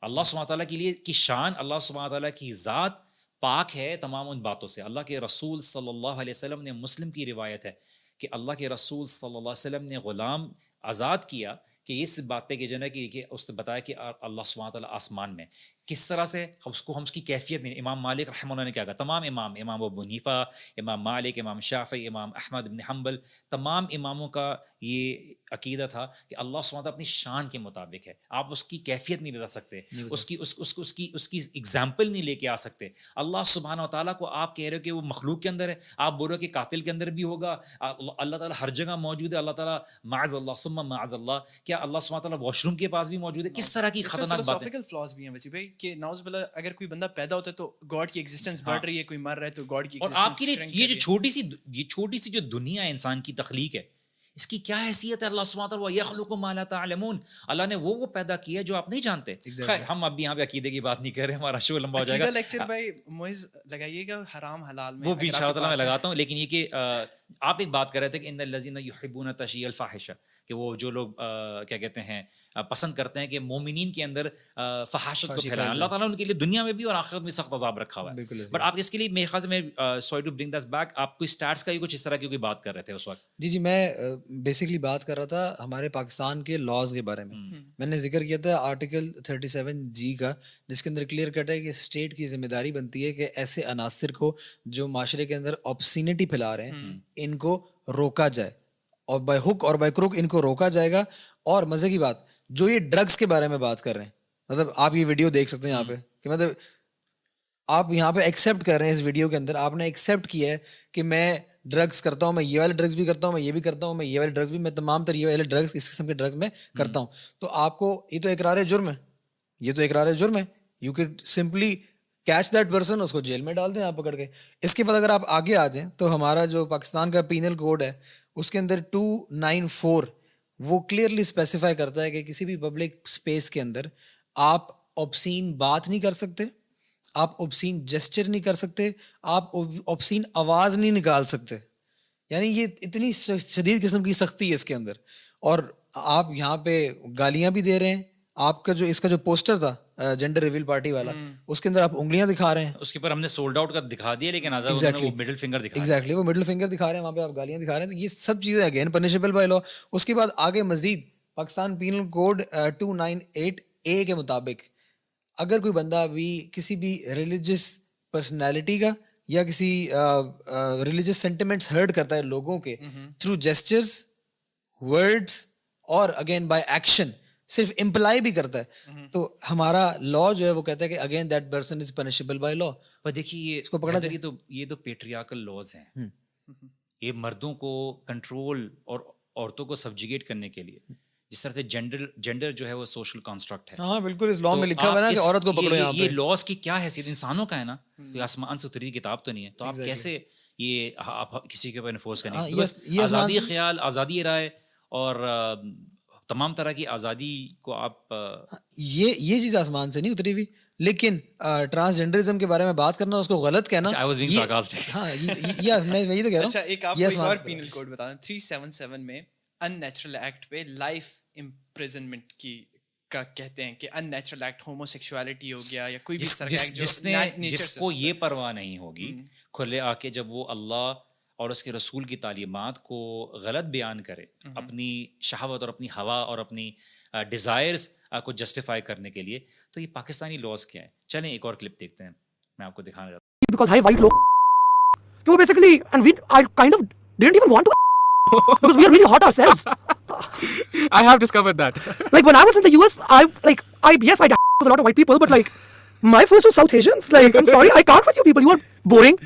اللہ سبحانہ تعالیٰ کے لیے کی شان اللہ سبحانہ تعالیٰ کی ذات پاک ہے تمام ان باتوں سے۔ اللہ کے رسول صلی اللہ علیہ وسلم نے مسلم کی روایت ہے کہ اللہ کے رسول صلی اللہ علیہ وسلم نے غلام آزاد کیا کہ اس بات پہ کہ جو ہے کہ کہ اس نے بتایا کہ اللہ سبحانہ تعالیٰ آسمان میں کس طرح سے اس کو ہم اس کی کیفیت نہیں امام مالک رحمہ اللہ نے کیا کہا؟ تمام امام امام ابو حنیفہ، امام مالک، امام شافعی، امام احمد بن حنبل، تمام اماموں کا یہ عقیدہ تھا کہ اللہ تعالیٰ اپنی شان کے مطابق ہے۔ آپ اس کی کیفیت نہیں بتا سکتے اس کی اس اس اس کی اس کی اگزامپل نہیں لے کے آ سکتے۔ اللہ سبحانہ و تعالیٰ کو آپ کہہ رہے ہو کہ وہ مخلوق کے اندر ہے آپ بول رہے ہو کہ قاتل کے اندر بھی ہوگا اللہ تعالیٰ ہر جگہ موجود ہے اللہ تعالیٰ معاذ اللہ ثم معاذ اللہ کیا اللہ سبحانہ تعالیٰ واش روم کے پاس بھی موجود ہے؟ کس طرح کی خطرناک فلاز بھی ہیں وجی بھائی کہ ناؤز بلا اگر کوئی بندہ پیدا ہوتا ہے تو گاڈ کی ایگزسٹنس بڑھ رہی ہے کوئی مر رہا ہے تو گاڈ کی اور آپ کے لیے یہ جو چھوٹی سی یہ چھوٹی سی جو دنیا ہے انسان کی تخلیق ہے اس کی کیا حیثیت ہے؟ اللہ سبحانہ تعالیٰ یخلق ما لا تعلمون۔ اللہ نے وہ وہ پیدا کیا جو آپ نہیں جانتے۔ خیر ہم اب یہاں پہ عقیدے کی بات نہیں کر رہے ہمارا شو لمبا ہو جائے گا۔ لیکچر بھائی موئز لگائیے گا حرام حلال میں وہ بھی انشاء اللہ میں لگاتا ہوں لیکن یہ کہ آپ ایک بات کر رہے تھے کہ ان الذین یحبون تشیع الفاحشہ کہ وہ جو لوگ کیا کہتے ہیں پسند کرتے ہیں کہ مومنین کے اندر فحاشت کو پھیلائیں اللہ تعالیٰ ان کے لیے دنیا میں بھی اور آخرت میں سخت عذاب رکھا ہوا ہے۔ بٹ آپ اس کے لیے میرے خیال میں sorry to bring this back آپ کوئی اسٹارٹس کا ہی کچھ اس طرح کی کوئی بات کر رہے تھے اس وقت؟ جی جی میں بیسکلی بات کر رہا تھا ہمارے پاکستان کے لاز کے بارے میں۔ میں نے ذکر کیا تھا آرٹیکل تھرٹی سیون جی کا جس کے اندر کلیئر کٹ ہے کہ اسٹیٹ کی ذمہ داری بنتی ہے کہ ایسے عناصر کو جو معاشرے کے اندر آپسینٹی پھیلا رہے ہیں ان کو روکا جائے۔ اور بائی ہک اور بائی کروک ان کو روکا جائے گا۔ اور مزے کی بات جو یہ ڈرگس کے بارے میں بات کر رہے ہیں۔ مطلب آپ یہ ویڈیو دیکھ سکتے ہیں یہاں پہ کہ مطلب آپ یہاں پہ ایکسیپٹ کر رہے ہیں اس ویڈیو کے اندر۔ آپ نے ایکسیپٹ کیا ہے کہ میں ڈرگس کرتا ہوں، میں یہ والے ڈرگس بھی کرتا ہوں، میں یہ بھی کرتا ہوں، میں یہ والے ڈرگس بھی، میں تمام تر یہ والے ڈرگس اس قسم کے ڈرگس میں کرتا ہوں۔ تو آپ کو یہ تو اقرار جرم ہے۔ یہ تو اقرار جرم ہے۔ You could simply catch that person اس کو جیل میں ڈال دیں آپ پکڑ کے۔ اس کے بعد اگر آپ آگے آ جائیں تو ہمارا جو پاکستان کا پینل کوڈ ہے، اس کے اندر ٹو نائن فور وہ کلیئرلی اسپیسیفائی کرتا ہے کہ کسی بھی پبلک اسپیس کے اندر آپ اوبسین بات نہیں کر سکتے، آپ اوبسین جسچر نہیں کر سکتے، آپ اوبسین آواز نہیں نکال سکتے۔ یعنی یہ اتنی شدید قسم کی سختی ہے اس کے اندر۔ اور آپ یہاں پہ گالیاں بھی دے رہے ہیں۔ آپ کا جو، اس کا جو پوسٹر تھا جینڈر ریویل پارٹی والا اس کے اندر آپ انگلیاں دکھا رہے ہیں اس کے اوپر ہم نے سولڈ آؤٹ کا دکھا دیا لیکن مڈل فنگر دکھا ایگزیکٹلی وہ مڈل فنگر دکھا رہے ہیں وہاں پہ آپ گالیاں دکھا رہے ہیں تو یہ سب چیزیں اگین پنشبل بائی لا اس کے بعد آگے مزید Pakistan penal code two nine eight A کے مطابق اگر کوئی بندہ بھی کسی بھی ریلیجس پرسنالٹی کا یا کسی ریلیجس سینٹیمنٹس ہرٹ کرتا ہے لوگوں کے تھرو جیسچرس ورڈس اور اگین بائی ایکشن صرف امپلائی بھی کرتا ہے۔ تو ہمارا لا جو ہے وہ کہتا ہے کہ again that person is punishable by law پر دیکھیے اس کو پکڑا یہ تو یہ تو پیٹریاکل لاز ہیں۔ یہ مردوں کو کنٹرول اور عورتوں کو سبجیگیٹ کرنے کے لیے۔ جس طرح سے جینڈر جینڈر جو ہے وہ سوشل کانسٹرکٹ ہے۔ ہاں بالکل اس لا میں لکھا ہوا ہے کہ عورت کو پکڑو یہاں یہ لاس کی کیا حیثیت؟ انسانوں کا ہے نا۔ کوئی آسمان سے اتری کتاب تو نہیں ہے۔ تو آپ کیسے یہ آپ کسی کے اوپر انفورس کریں آزادی خیال آزادی رائے اور تمام طرح کی آزادی کو آپ یہ یہ چیز آسمان سے نہیں اتری ہوئی۔ لیکن ٹرانسجینڈرزم کے بارے میں بات کرنا اس کو غلط کہنا ہاں میں یہ تو کہہ رہا ہوں۔ ایک آپ کو اور پینل کوڈ بتا دیں 377 میں ان نیچرل ایکٹ پہ لائف امپریزنمنٹ کی کا کہتے ہیں کہ unnatural act homosexuality ہو گیا یا کوئی بھی جس نے جس کو یہ پرواہ نہیں ہوگی کھلے آ کے جب وہ اللہ اور اس کے رسول کی تعلیمات کو غلط بیان کرے اپنی شہوت اور اپنی ہوا اور اپنی ڈیزائرس کو جسٹیفائی کرنے کے لیے تو یہ پاکستانی لاس کیا ہیں چلیں ایک اور کلپ دیکھتے ہیں میں آپ کو دکھانا چاہتا ہوں because high white low. So basically, and we, I kind of didn't even want to because we are really hot ourselves. I have discovered that. Like when I was in the US, I like I yes I with a lot of white people, but like my first was South Asians. Like I'm sorry, I can't with you people. You are boring.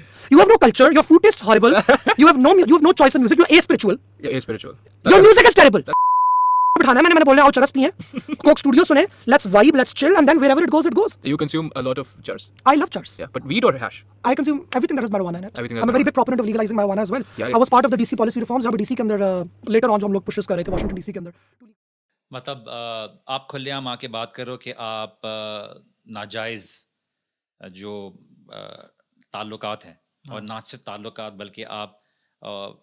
Later on جو ہم لوگ کوشش کر رہے ہیں اور نہ صرف تعلقات بلکہ آپ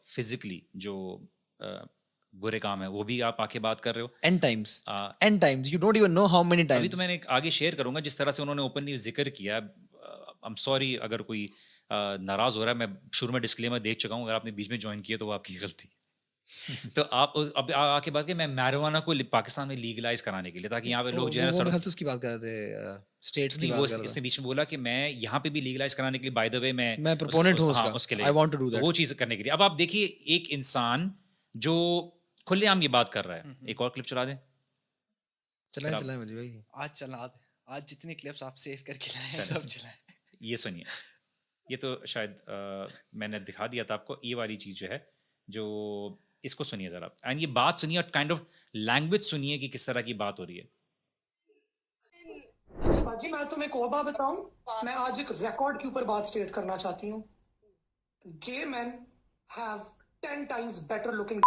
فزیکلی جو برے کام ہیں وہ بھی آپ آ کے بات کر رہے ہو۔ And times and times you don't even know how many ابھی تو میں نے آگے شیئر کروں گا جس طرح سے انہوں نے اوپنلی ذکر کیا۔ ایم سوری اگر کوئی ناراض ہو رہا ہے میں شروع میں ڈسکلیمر دیکھ چکا ہوں اگر آپ نے بیچ میں جوائن کیا تو وہ آپ کی غلطی تو آپ اب آ کے بات کہ میں میروانہ کو پاکستان میں لیگلائز کرانے کے لیے تاکہ یہاں پہ لوگ جو ہے نا اس کی بات کر رہے تھے اسٹیٹس کی وہ اس نے بیچ میں بولا کہ میں یہاں پہ بھی لیگلائز کرانے کے لیے بائی دا وے میں میں ہوں اس ہاں، کا. اس کے لیے. وہ چیز کرنے کے لیے۔ اب آپ دیکھیے ایک انسان جو کھلے عام یہ بات کر رہا ہے۔ ایک اور کلپ چلا دیں۔ چلائیں چلائیں مجھے بھائی۔ آج چلا دیں۔ آج جتنے کلپس آپ سیو کر کے لائے ہیں سب چلائیں۔ یہ سنیے۔ یہ تو شاید میں نے دکھا دیا تھا آپ کو۔ یہ والی چیز جو ہے جو اس کو سنیے ذرا اینڈ یہ بات سنیے اور کائنڈ آف لینگویج سنیے کہ کس طرح کی بات ہو رہی ہے اچھا جی میں تمہیں بات بتاؤں میں آج ایک ریکارڈ کے اوپر بات اسٹیٹ کرنا چاہتی ہوں گے مین have ten Times better looking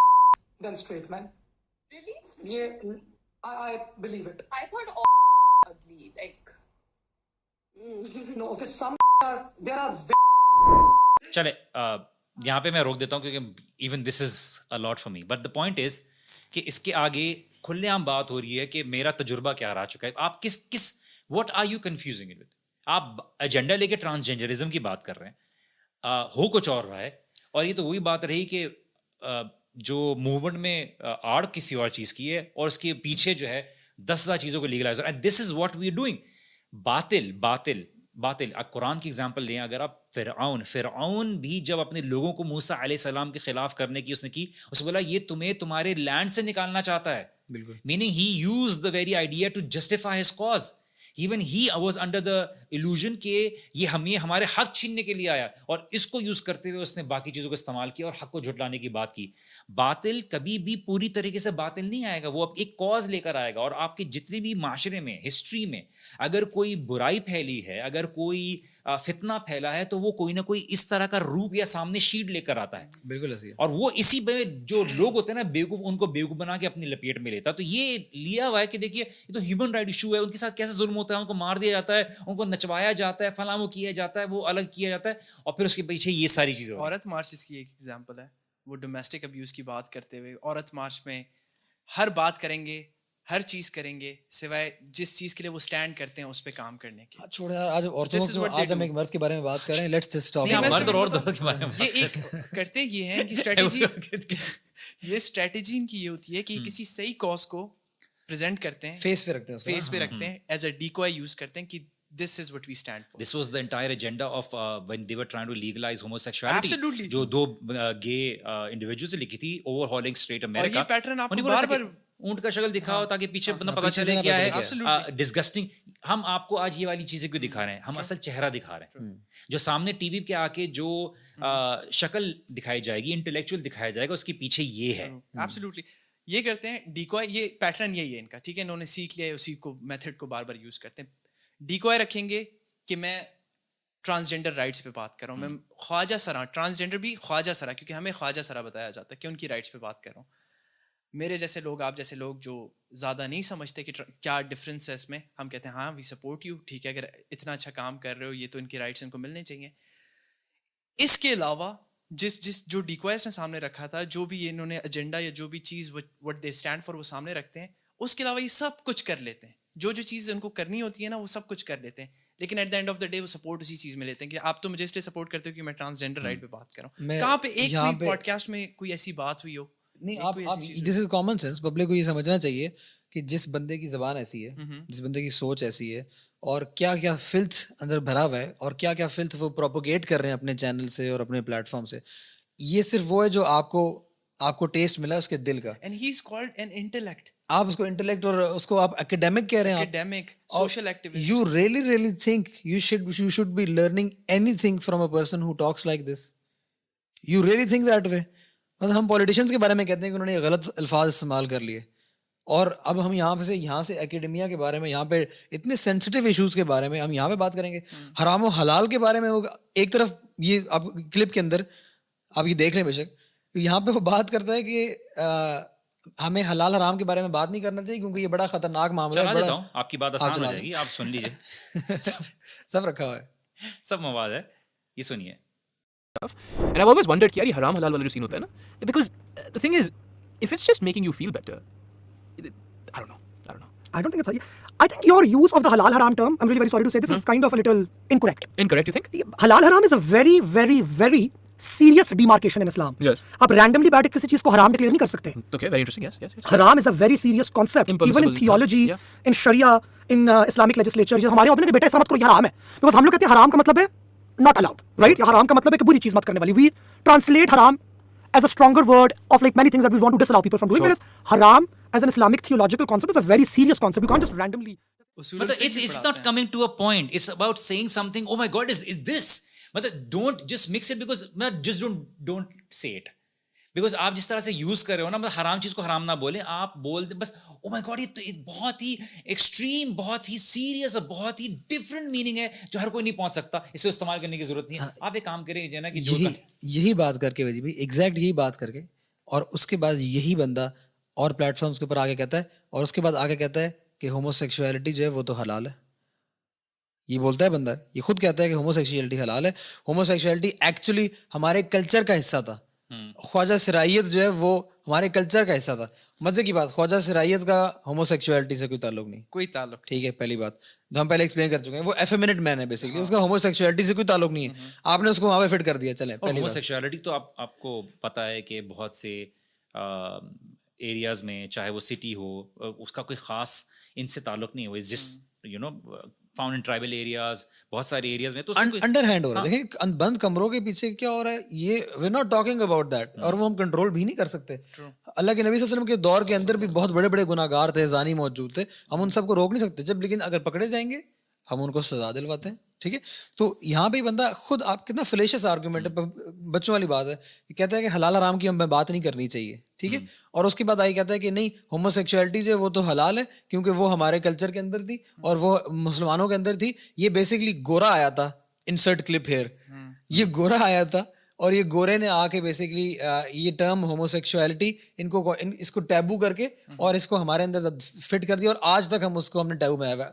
then street main Really? یہ I believe it I thought all ugly. Like, mm. Know okay some there are چلے یہاں پہ میں روک دیتا ہوں کیونکہ even this is a lot for me but the point is کہ اس کے آگے کھلے عام بات ہو رہی ہے کہ میرا تجربہ کیا رہا چکا ہے۔ آپ کس کس واٹ آر یو کنفیوزنگ آپ ایجنڈا لے کے ٹرانسجینڈرزم کی بات کر رہے ہیں۔ ہو کچھ اور رہا ہے۔ اور یہ تو وہی بات رہی کہ جو موومنٹ میں آڑ کسی اور چیز کی ہے اور اس کے پیچھے جو ہے دس ہزار چیزوں کو legalize this is what we doing باطل باطل۔ باطل اب قرآن کی اگزامپل لیں اگر آپ فرعون فرعون بھی جب اپنے لوگوں کو موسا علیہ السلام کے خلاف کرنے کی اس نے کی اس نے بولا یہ تمہیں تمہارے لینڈ سے نکالنا چاہتا ہے۔ بالکل۔ Meaning he use the very idea to justify his cause even he was under the illusion کہ یہ ہمیں ہمارے حق چھیننے کے لیے آیا اور اس کو یوز کرتے ہوئے اس نے باقی چیزوں کا استعمال کیا اور حق کو جھٹلانے کی بات کی۔ باطل کبھی بھی پوری طریقے سے باطل نہیں آئے گا وہ اب ایک کاز لے کر آئے گا اور آپ کے جتنے بھی معاشرے میں ہسٹری میں اگر کوئی برائی پھیلی ہے اگر کوئی فتنہ پھیلا ہے تو وہ کوئی نہ کوئی اس طرح کا روپ یا سامنے شیٹ لے کر آتا ہے۔ بالکل اور وہ اسی پہ جو لوگ ہوتے ہیں نا بیوقوف ان کو بیوقوف بنا کے اپنی لپیٹ میں لیتا۔ ہے تو یہ لیا ہوا ہے کہ دیکھیے یہ تو ہیومن رائٹ ایشو ہے ان کے ساتھ کیسے ظلم ہوتا ہے؟ ان کو مار دیا جاتا ہے ان کو نچوایا جاتا ہے فلاں وہ کیا جاتا ہے وہ الگ کیا جاتا ہے اور پھر اس کے پیچھے یہ ساری چیزیں۔ عورت مارچ اس کی ایک ایگزامپل ہے۔ وہ ڈومیسٹک ابیوز کی بات کرتے ہوئے عورت مارچ میں ہر بات کریں گے ہر چیز کریں گے سوائے جس چیز کے لیے وہ اسٹینڈ کرتے ہیں اس پہ کام کرنے کے آج چھوڑے آج عورتوں کو آج ہم. ایک مرد کے بارے میں بات کر رہے ہیں لیٹس جسٹ ٹاک مرد اور عورت کے بارے میں بات یہ ایک کرتے یہ ہیں کہ اسٹریٹجی یہ اسٹریٹجی ان کی یہ ہوتی ہے کہ کسی صحیح کاز کو پریزنٹ کرتے ہیں فیس پہ رکھتے ہیں فیس پہ رکھتے ہیں ایز اے ڈیکوائے یوز کرتے ہیں کہ this is what we stand for this was the entire agenda of when they're trying to legalize homosexuality Absolutely. جو دو گے انڈیویجولس لکھی تھی اوور ہالنگ اسٹریٹ امریکہ یہ pattern آپ کو بار بار- اونٹ کا شکل دکھاؤ تاکہ پیچھے بندہ پتا پیچھے سے چلے کیا ہے ڈسگسٹنگ ہم آپ کو آج یہ والی چیزیں کیوں دکھا رہے ہیں۔ ہم اصل چہرہ دکھا رہے ہیں۔ جو سامنے ٹی وی پہ آ کے جو شکل دکھائی جائے گی انٹلیکچوئل دکھایا جائے گا اس کے پیچھے یہ ہے۔ ایبسلیوٹلی یہ کرتے ہیں ڈیکوائے یہ پیٹرن یہی ہے ان کا ٹھیک ہے؟ انہوں نے سیکھ لیا ہے اسی کو میتھڈ کو بار بار یوز کرتے ہیں۔ ڈیکوائے رکھیں گے کہ میں ٹرانسجینڈر رائٹس پہ بات کر رہا ہوں۔ میں خواجہ سرا ٹرانسجینڈر بھی خواجہ سرا کیونکہ ہمیں خواجہ سرا بتایا جاتا ہے کہ ان کی رائٹس پہ بات کر رہا ہوں۔ میرے جیسے لوگ آپ جیسے لوگ جو زیادہ نہیں سمجھتے کہ کیا ڈفرینس ہے اس میں ہم کہتے ہیں ہاں وی سپورٹ یو ٹھیک ہے اگر اتنا اچھا کام کر رہے ہو یہ تو ان کی رائٹس ان کو ملنے چاہیے۔ اس کے علاوہ جس جس جو ڈیکوائز نے سامنے رکھا تھا جو بھی انہوں نے ایجنڈا یا جو بھی چیز وٹ دے اسٹینڈ فار وہ سامنے رکھتے ہیں اس کے علاوہ یہ سب کچھ کر لیتے ہیں۔ جو جو چیز ان کو کرنی ہوتی ہے نا وہ سب کچھ کر لیتے ہیں۔ لیکن at the end of the day وہ سپورٹ اسی چیز میں لیتے ہیں کہ آپ تو مجھے اس لیے سپورٹ کرتے ہو کہ میں ٹرانسجینڈر رائٹ پہ بات کر رہا ہوں میں کہاں پہ ایک پوڈ کاسٹ میں کوئی ایسی بات ہوئی ہو؟ نہیں آپ this is common sense public کو یہ سمجھنا چاہیے کہ جس بندے کی زبان ایسی ہے جس بندے کی سوچ ایسی ہے اور کیا کیا فلتھ اندر بھرا ہوا ہے اور کیا کیا فلتھ وہ پروپوگیٹ کر رہے ہیں اپنے چینل سے اور اپنے پلیٹ فارم سے یہ صرف وہ ہے جو آپ کو آپ کو ٹیسٹ ملا اس کے دل کا۔ And he is called an intellect آپ اس کو انٹلیکٹ اور اس کو آپ اکیڈیمک کہہ رہے ہیں academic social activist you really really think you should you should be learning anything from a person who talks like this you really think that way مطلب ہم پولیٹیشینس کے بارے میں کہتے ہیں کہ انہوں نے غلط الفاظ استعمال کر لیے۔ اور اب ہم یہاں سے یہاں سے اکیڈمیا کے بارے میں یہاں پہ اتنے سینسٹیو ایشوز کے بارے میں ہم یہاں پہ بات کریں گے۔ حرام و حلال کے بارے میں وہ ایک طرف یہ آپ کلپ کے اندر آپ یہ دیکھ لیں بے شک۔ یہاں پہ وہ بات کرتا ہے کہ ہمیں حلال حرام کے بارے میں بات نہیں کرنا چاہیے کیونکہ یہ بڑا خطرناک معاملہ ہے بڑا آپ کی بات آسان ہو جائے گی آپ سن لیجیے سب رکھا ہوا ہے سب مواد ہے یہ سنیے And I've always wondered کہ یار یہ حرام حلال والا جو سین ہوتا ہے نا because the thing is if it's just making you feel better I don't know I don't know I don't think it's. I think your use of the halal haram term, I'm really very sorry to say this, is kind of a little incorrect. incorrect you think halal haram is a very, very, very serious demarcation in Islam. Yes. آپ randomly بیٹھ کسی چیز کو حرام declare نہیں کر سکتے. Okay very interesting. Yes yes yes. حرام is a very serious concept even in theology. In Shreya in Islamic legislature جو ہمارے ہوتے ہیں بیٹا اسلامت کرو یہ حرام ہے. بیکاز ہم لوگ کہتے ہیں حرام کا مطلب ہے ناٹ الاؤڈ رائٹ حرام کا مطلب ہے کہ بری چیز مت کرنے والی. وی ٹرانسلیٹ حرام as a stronger word of like many things that we want to disallow people from doing حرام as an Islamic theological concept is a very serious concept you can't just randomly مطلب it's it's not coming to a point it's about seeing something oh my god is this مطلب don't just mix it because میں just don't don't see it because آپ جس طرح سے use کر رہے ہو نا مطلب حرام چیز کو حرام نہ بولیں آپ بول دیں بس او مائی گاڈ یہ تو بہت ہی ایکسٹریم بہت ہی سیریس اور بہت ہی ڈفرنٹ میننگ ہے جو ہر کوئی نہیں پہنچ سکتا اسے استعمال کرنے کی ضرورت نہیں ہے۔ آپ ایک کام کریں جو ہے نا کہ یہی یہی بات کر کے وجی بھائی ایگزیکٹ یہی بات کر کے اور اس کے بعد یہی بندہ اور پلیٹ فارمس کے اوپر آگے کہتا ہے اور اس کے بعد آگے کہتا ہے کہ ہومو سیکشولیٹی جو ہے وہ تو حلال ہے۔ یہ بولتا ہے بندہ یہ خود کہتا ہے کہ ہومو سیکشولیٹی حلال ہے۔ ہومو سیکشولیٹی ایکچولی ہمارے کلچر کا حصہ تھا۔ خواجہ سرائیت جو ہے وہ ہمارے کلچر کا حصہ تھا۔ مزے کی بات خواجہ سرائیت کا ہومو سیکشولیٹی سے کوئی تعلق نہیں۔ کوئی تعلق ٹھیک ہے پہلی بات۔ جو ہم پہلے ایکسپلین کر چکے ہیں وہ ایفیمنٹ مین ہے بیسکلی اس کا ہومو سیکشولیٹی سے کوئی تعلق نہیں ہے۔ آپ نے اس کو وہاں پہ فٹ کر دیا۔ چلیں پہلی ہومو سیکشولیٹی تو آپ آپ کو پتہ ہے کہ بہت سے ایریاز میں چاہے وہ سٹی ہو اس کا کوئی خاص ان سے تعلق نہیں ہو جس you know found in tribal areas بہت سارے ایریاز میں تو انڈر ہینڈ ہو رہا ہے۔ دیکھیں بند کمروں کے پیچھے کیا ہو رہا ہے؟ یہ we not talking about that اور وہ ہم کنٹرول بھی نہیں کر سکتے۔ اللہ کے نبی صلی اللہ علیہ وسلم کے دور کے اندر بھی بہت بڑے بڑے گناہ گار تھے زانی موجود تھے۔ ہم ان سب کو روک نہیں سکتے۔ جب لیکن اگر پکڑے جائیں گے ہم ان کو سزا دلواتے ہیں۔ ٹھیک ہے؟ تو یہاں پہ بندہ خود آپ کتنا فلیشس آرگومنٹ ہے بچوں والی بات ہے۔ کہتا ہے کہ حلال حرام کی ہمیں بات نہیں کرنی چاہیے ٹھیک ہے؟ اور اس کے بعد آئی کہتا ہے کہ نہیں ہومو سیکچولیٹی جو ہے وہ تو حلال ہے کیونکہ وہ ہمارے کلچر کے اندر تھی اور وہ مسلمانوں کے اندر تھی۔ یہ بیسکلی گورا آیا تھا۔ انسرٹ کلپ ہیئر یہ گورا آیا تھا اور یہ گورے نے آ کے بیسکلی یہ ٹرم ہومو سیکچولیٹی ان کو اس کو ٹیبو کر کے اور اس کو ہمارے اندر فٹ کر دیا اور آج تک ہم اس کو ہم نے ٹیبو میں آیا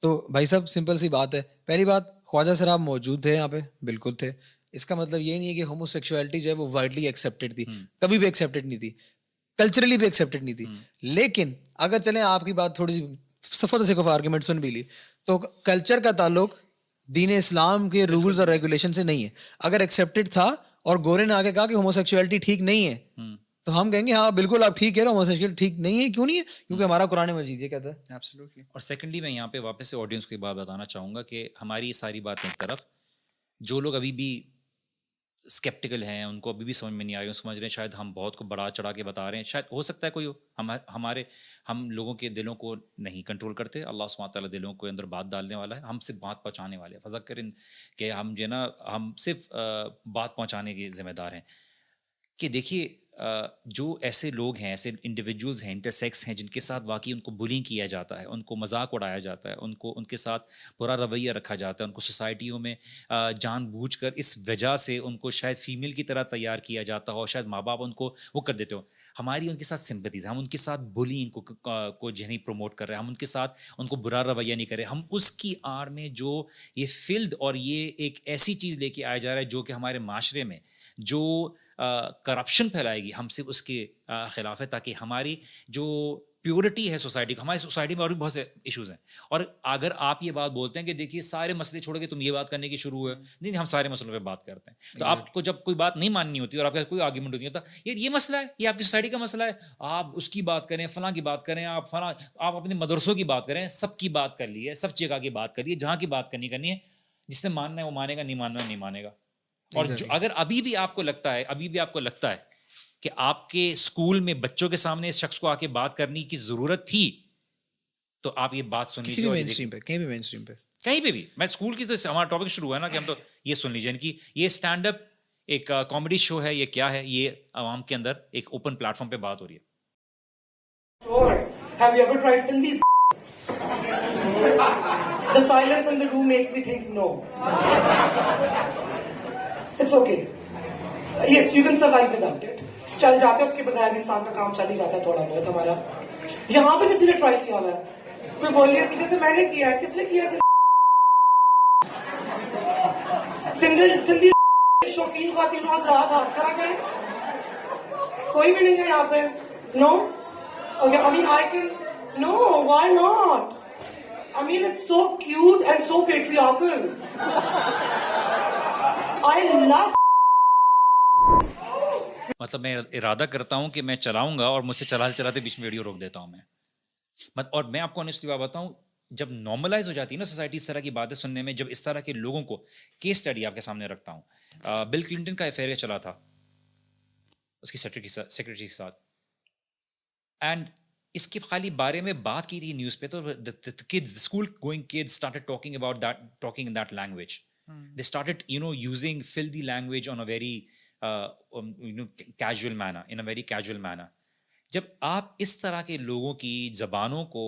تو بھائی صاحب سمپل سی بات ہے۔ پہلی بات خواجہ صاحب موجود تھے یہاں پہ بالکل تھے۔ اس کا مطلب یہ نہیں ہے کہ ہومو سیکچولیٹی جو ہے وہ وائڈلی ایکسیپٹیڈ تھی کبھی بھی ایکسیپٹیڈ نہیں تھی۔ کلچرلی بھی ایکسیپٹیڈ نہیں تھی۔ لیکن اگر چلیں آپ کی بات تھوڑی سی سفر سے آف آرگومنٹ سن بھی لی تو کلچر کا تعلق دین اسلام کے رولز اور ریگولیشن سے نہیں ہے۔ اگر ایکسیپٹیڈ تھا اور گورے نے آگے کہا کہ ہومو سیکچولیٹی ٹھیک نہیں ہے تو ہم کہیں گے ہاں بالکل آپ ٹھیک کہہ رہے ہو ہوموسیکشل ٹھیک نہیں ہے، کیوں نہیں ہے؟ کیونکہ ہمارا قرآن مجید یہ کہتا ہے۔ ایبسلیوٹلی اور سیکنڈلی میں یہاں پہ واپس سے آڈینس کو ایک بات بتانا چاہوں گا کہ ہماری ساری باتیں ایک طرف، جو لوگ ابھی بھی اسکیپٹیکل ہیں، ان کو ابھی بھی سمجھ میں نہیں آ رہی سمجھ رہے ہیں، شاید ہم بہت کو بڑا چڑھا کے بتا رہے ہیں، شاید ہو سکتا ہے کوئی ہم ہمارے ہم لوگوں کے دلوں کو نہیں کنٹرول کرتے، اللہ سمات تعالیٰ دلوں کو اندر بات ڈالنے والا ہے، ہم صرف بات پہنچانے والے ہیں۔ فضا کریں کہ ہم جو ہے نا، ہم صرف بات پہنچانے کے ذمہ دار ہیں۔ کہ دیکھیے جو ایسے لوگ ہیں، ایسے انڈیویجولز ہیں انٹرسیکس ہیں، جن کے ساتھ واقعی ان کو بلنگ کیا جاتا ہے، ان کو مذاق اڑایا جاتا ہے، ان کو، ان کے ساتھ برا رویہ رکھا جاتا ہے، ان کو سوسائٹیوں میں جان بوجھ کر اس وجہ سے ان کو شاید فیمیل کی طرح تیار کیا جاتا ہو، شاید ماں باپ ان کو وہ کر دیتے ہو ہماری ان کے ساتھ سمپتیز ہم ان کے ساتھ بلینگ کو کو جہنی پروموٹ کر رہے ہیں ہم ان کے ساتھ ان کو برا رویہ نہیں کر رہے۔ ہم اس کی آڑ میں جو یہ فیلڈ اور یہ ایک ایسی چیز لے کے آیا جا رہا ہے جو کہ ہمارے معاشرے میں، جو کرپشن پھیلائے گی۔ ہم صرف اس کے خلاف ہے تاکہ ہماری جو پیورٹی ہے سوسائٹی کا ہماری سوسائٹی میں اور بھی بہت سے ایشوز ہیں۔ اور اگر آپ یہ بات بولتے ہیں کہ دیکھیے سارے مسئلے چھوڑ کے تم یہ بات کرنے کی شروع ہوئے، نہیں نہیں، ہم سارے مسئلوں پہ بات کرتے ہیں۔ تو آپ کو جب کوئی بات نہیں ماننی ہوتی اور آپ کا کوئی آرگیومنٹ ہوتی ہوتا یہ یہ مسئلہ ہے، یہ آپ کی سوسائٹی کا مسئلہ ہے۔ آپ اس کی بات کریں، فلاں کی بات کریں، آپ فلاں، آپ اپنے مدرسوں کی بات کریں، سب کی بات کر لیے سب جگہ کی بات کریے جہاں کی بات کرنی کرنی ہے، جس نے ماننا ہے وہ مانے گا، نہیں ماننا ہے نہیں مانے گا۔ اور جو اگر ابھی بھی آپ کو لگتا ہے ابھی بھی آپ کو لگتا ہے کہ آپ کے اسکول میں بچوں کے سامنے اس شخص کو آ کے بات کرنے کی ضرورت تھی تو آپ یہ بات سن لیجیے کہیں بھی مین اسٹریم پہ۔ کہیں پہ بھی۔ میں اسکول کی تو ہمارا ٹاپک شروع ہوا ہے نا کہ ہم تو یہ سن لیجیے ان کی یہ اسٹینڈ اپ ایک کامیڈی شو ہے یہ کیا ہے؟ یہ عوام کے اندر ایک اوپن پلیٹ فارم پہ بات ہو رہی ہے۔ Have you ever tried Sindhi? The silence in the چل جاتا ہے اس کے بغیر انسان کا کام چل ہی جاتا ہے تھوڑا بہت ہمارا یہاں پہ کسی نے ٹرائی کیا ہوا ہے کوئی بول بولیے پیچھے سے میں نے کیا ہے کس نے کیا سنگل سندھی شوقین خواتین حضرات ہاتھ کھڑا کریں کوئی بھی نہیں ہے یہاں پہ نو Okay, I mean, I can. No, why not? I mean, it's so cute and so patriarchal. مطلب میں ارادہ کرتا ہوں کہ میں چلاؤں گا اور مجھ سے چلاتے چلاتے بیچ میں ویڈیو روک دیتا ہوں میں۔ اور میں آپ کو انیسٹلی بات بتاؤں، جب نارملائز ہو جاتی ہے نا سوسائٹی اس طرح کی باتیں سننے میں، جب اس طرح کے لوگوں کو کیس اسٹڈی آپ کے سامنے رکھتا ہوں۔ بل کلنٹن کا افیئر چلا تھا، اس کی سیکرٹری سیکرٹری کے ساتھ۔ اینڈ اس کے خالی بارے میں بات کی تھی نیوز پہ، تو school going talking about that talking in that language they started you know using full the language on a very casual manner in a very casual manner جب آپ اس طرح کے لوگوں کی زبانوں کو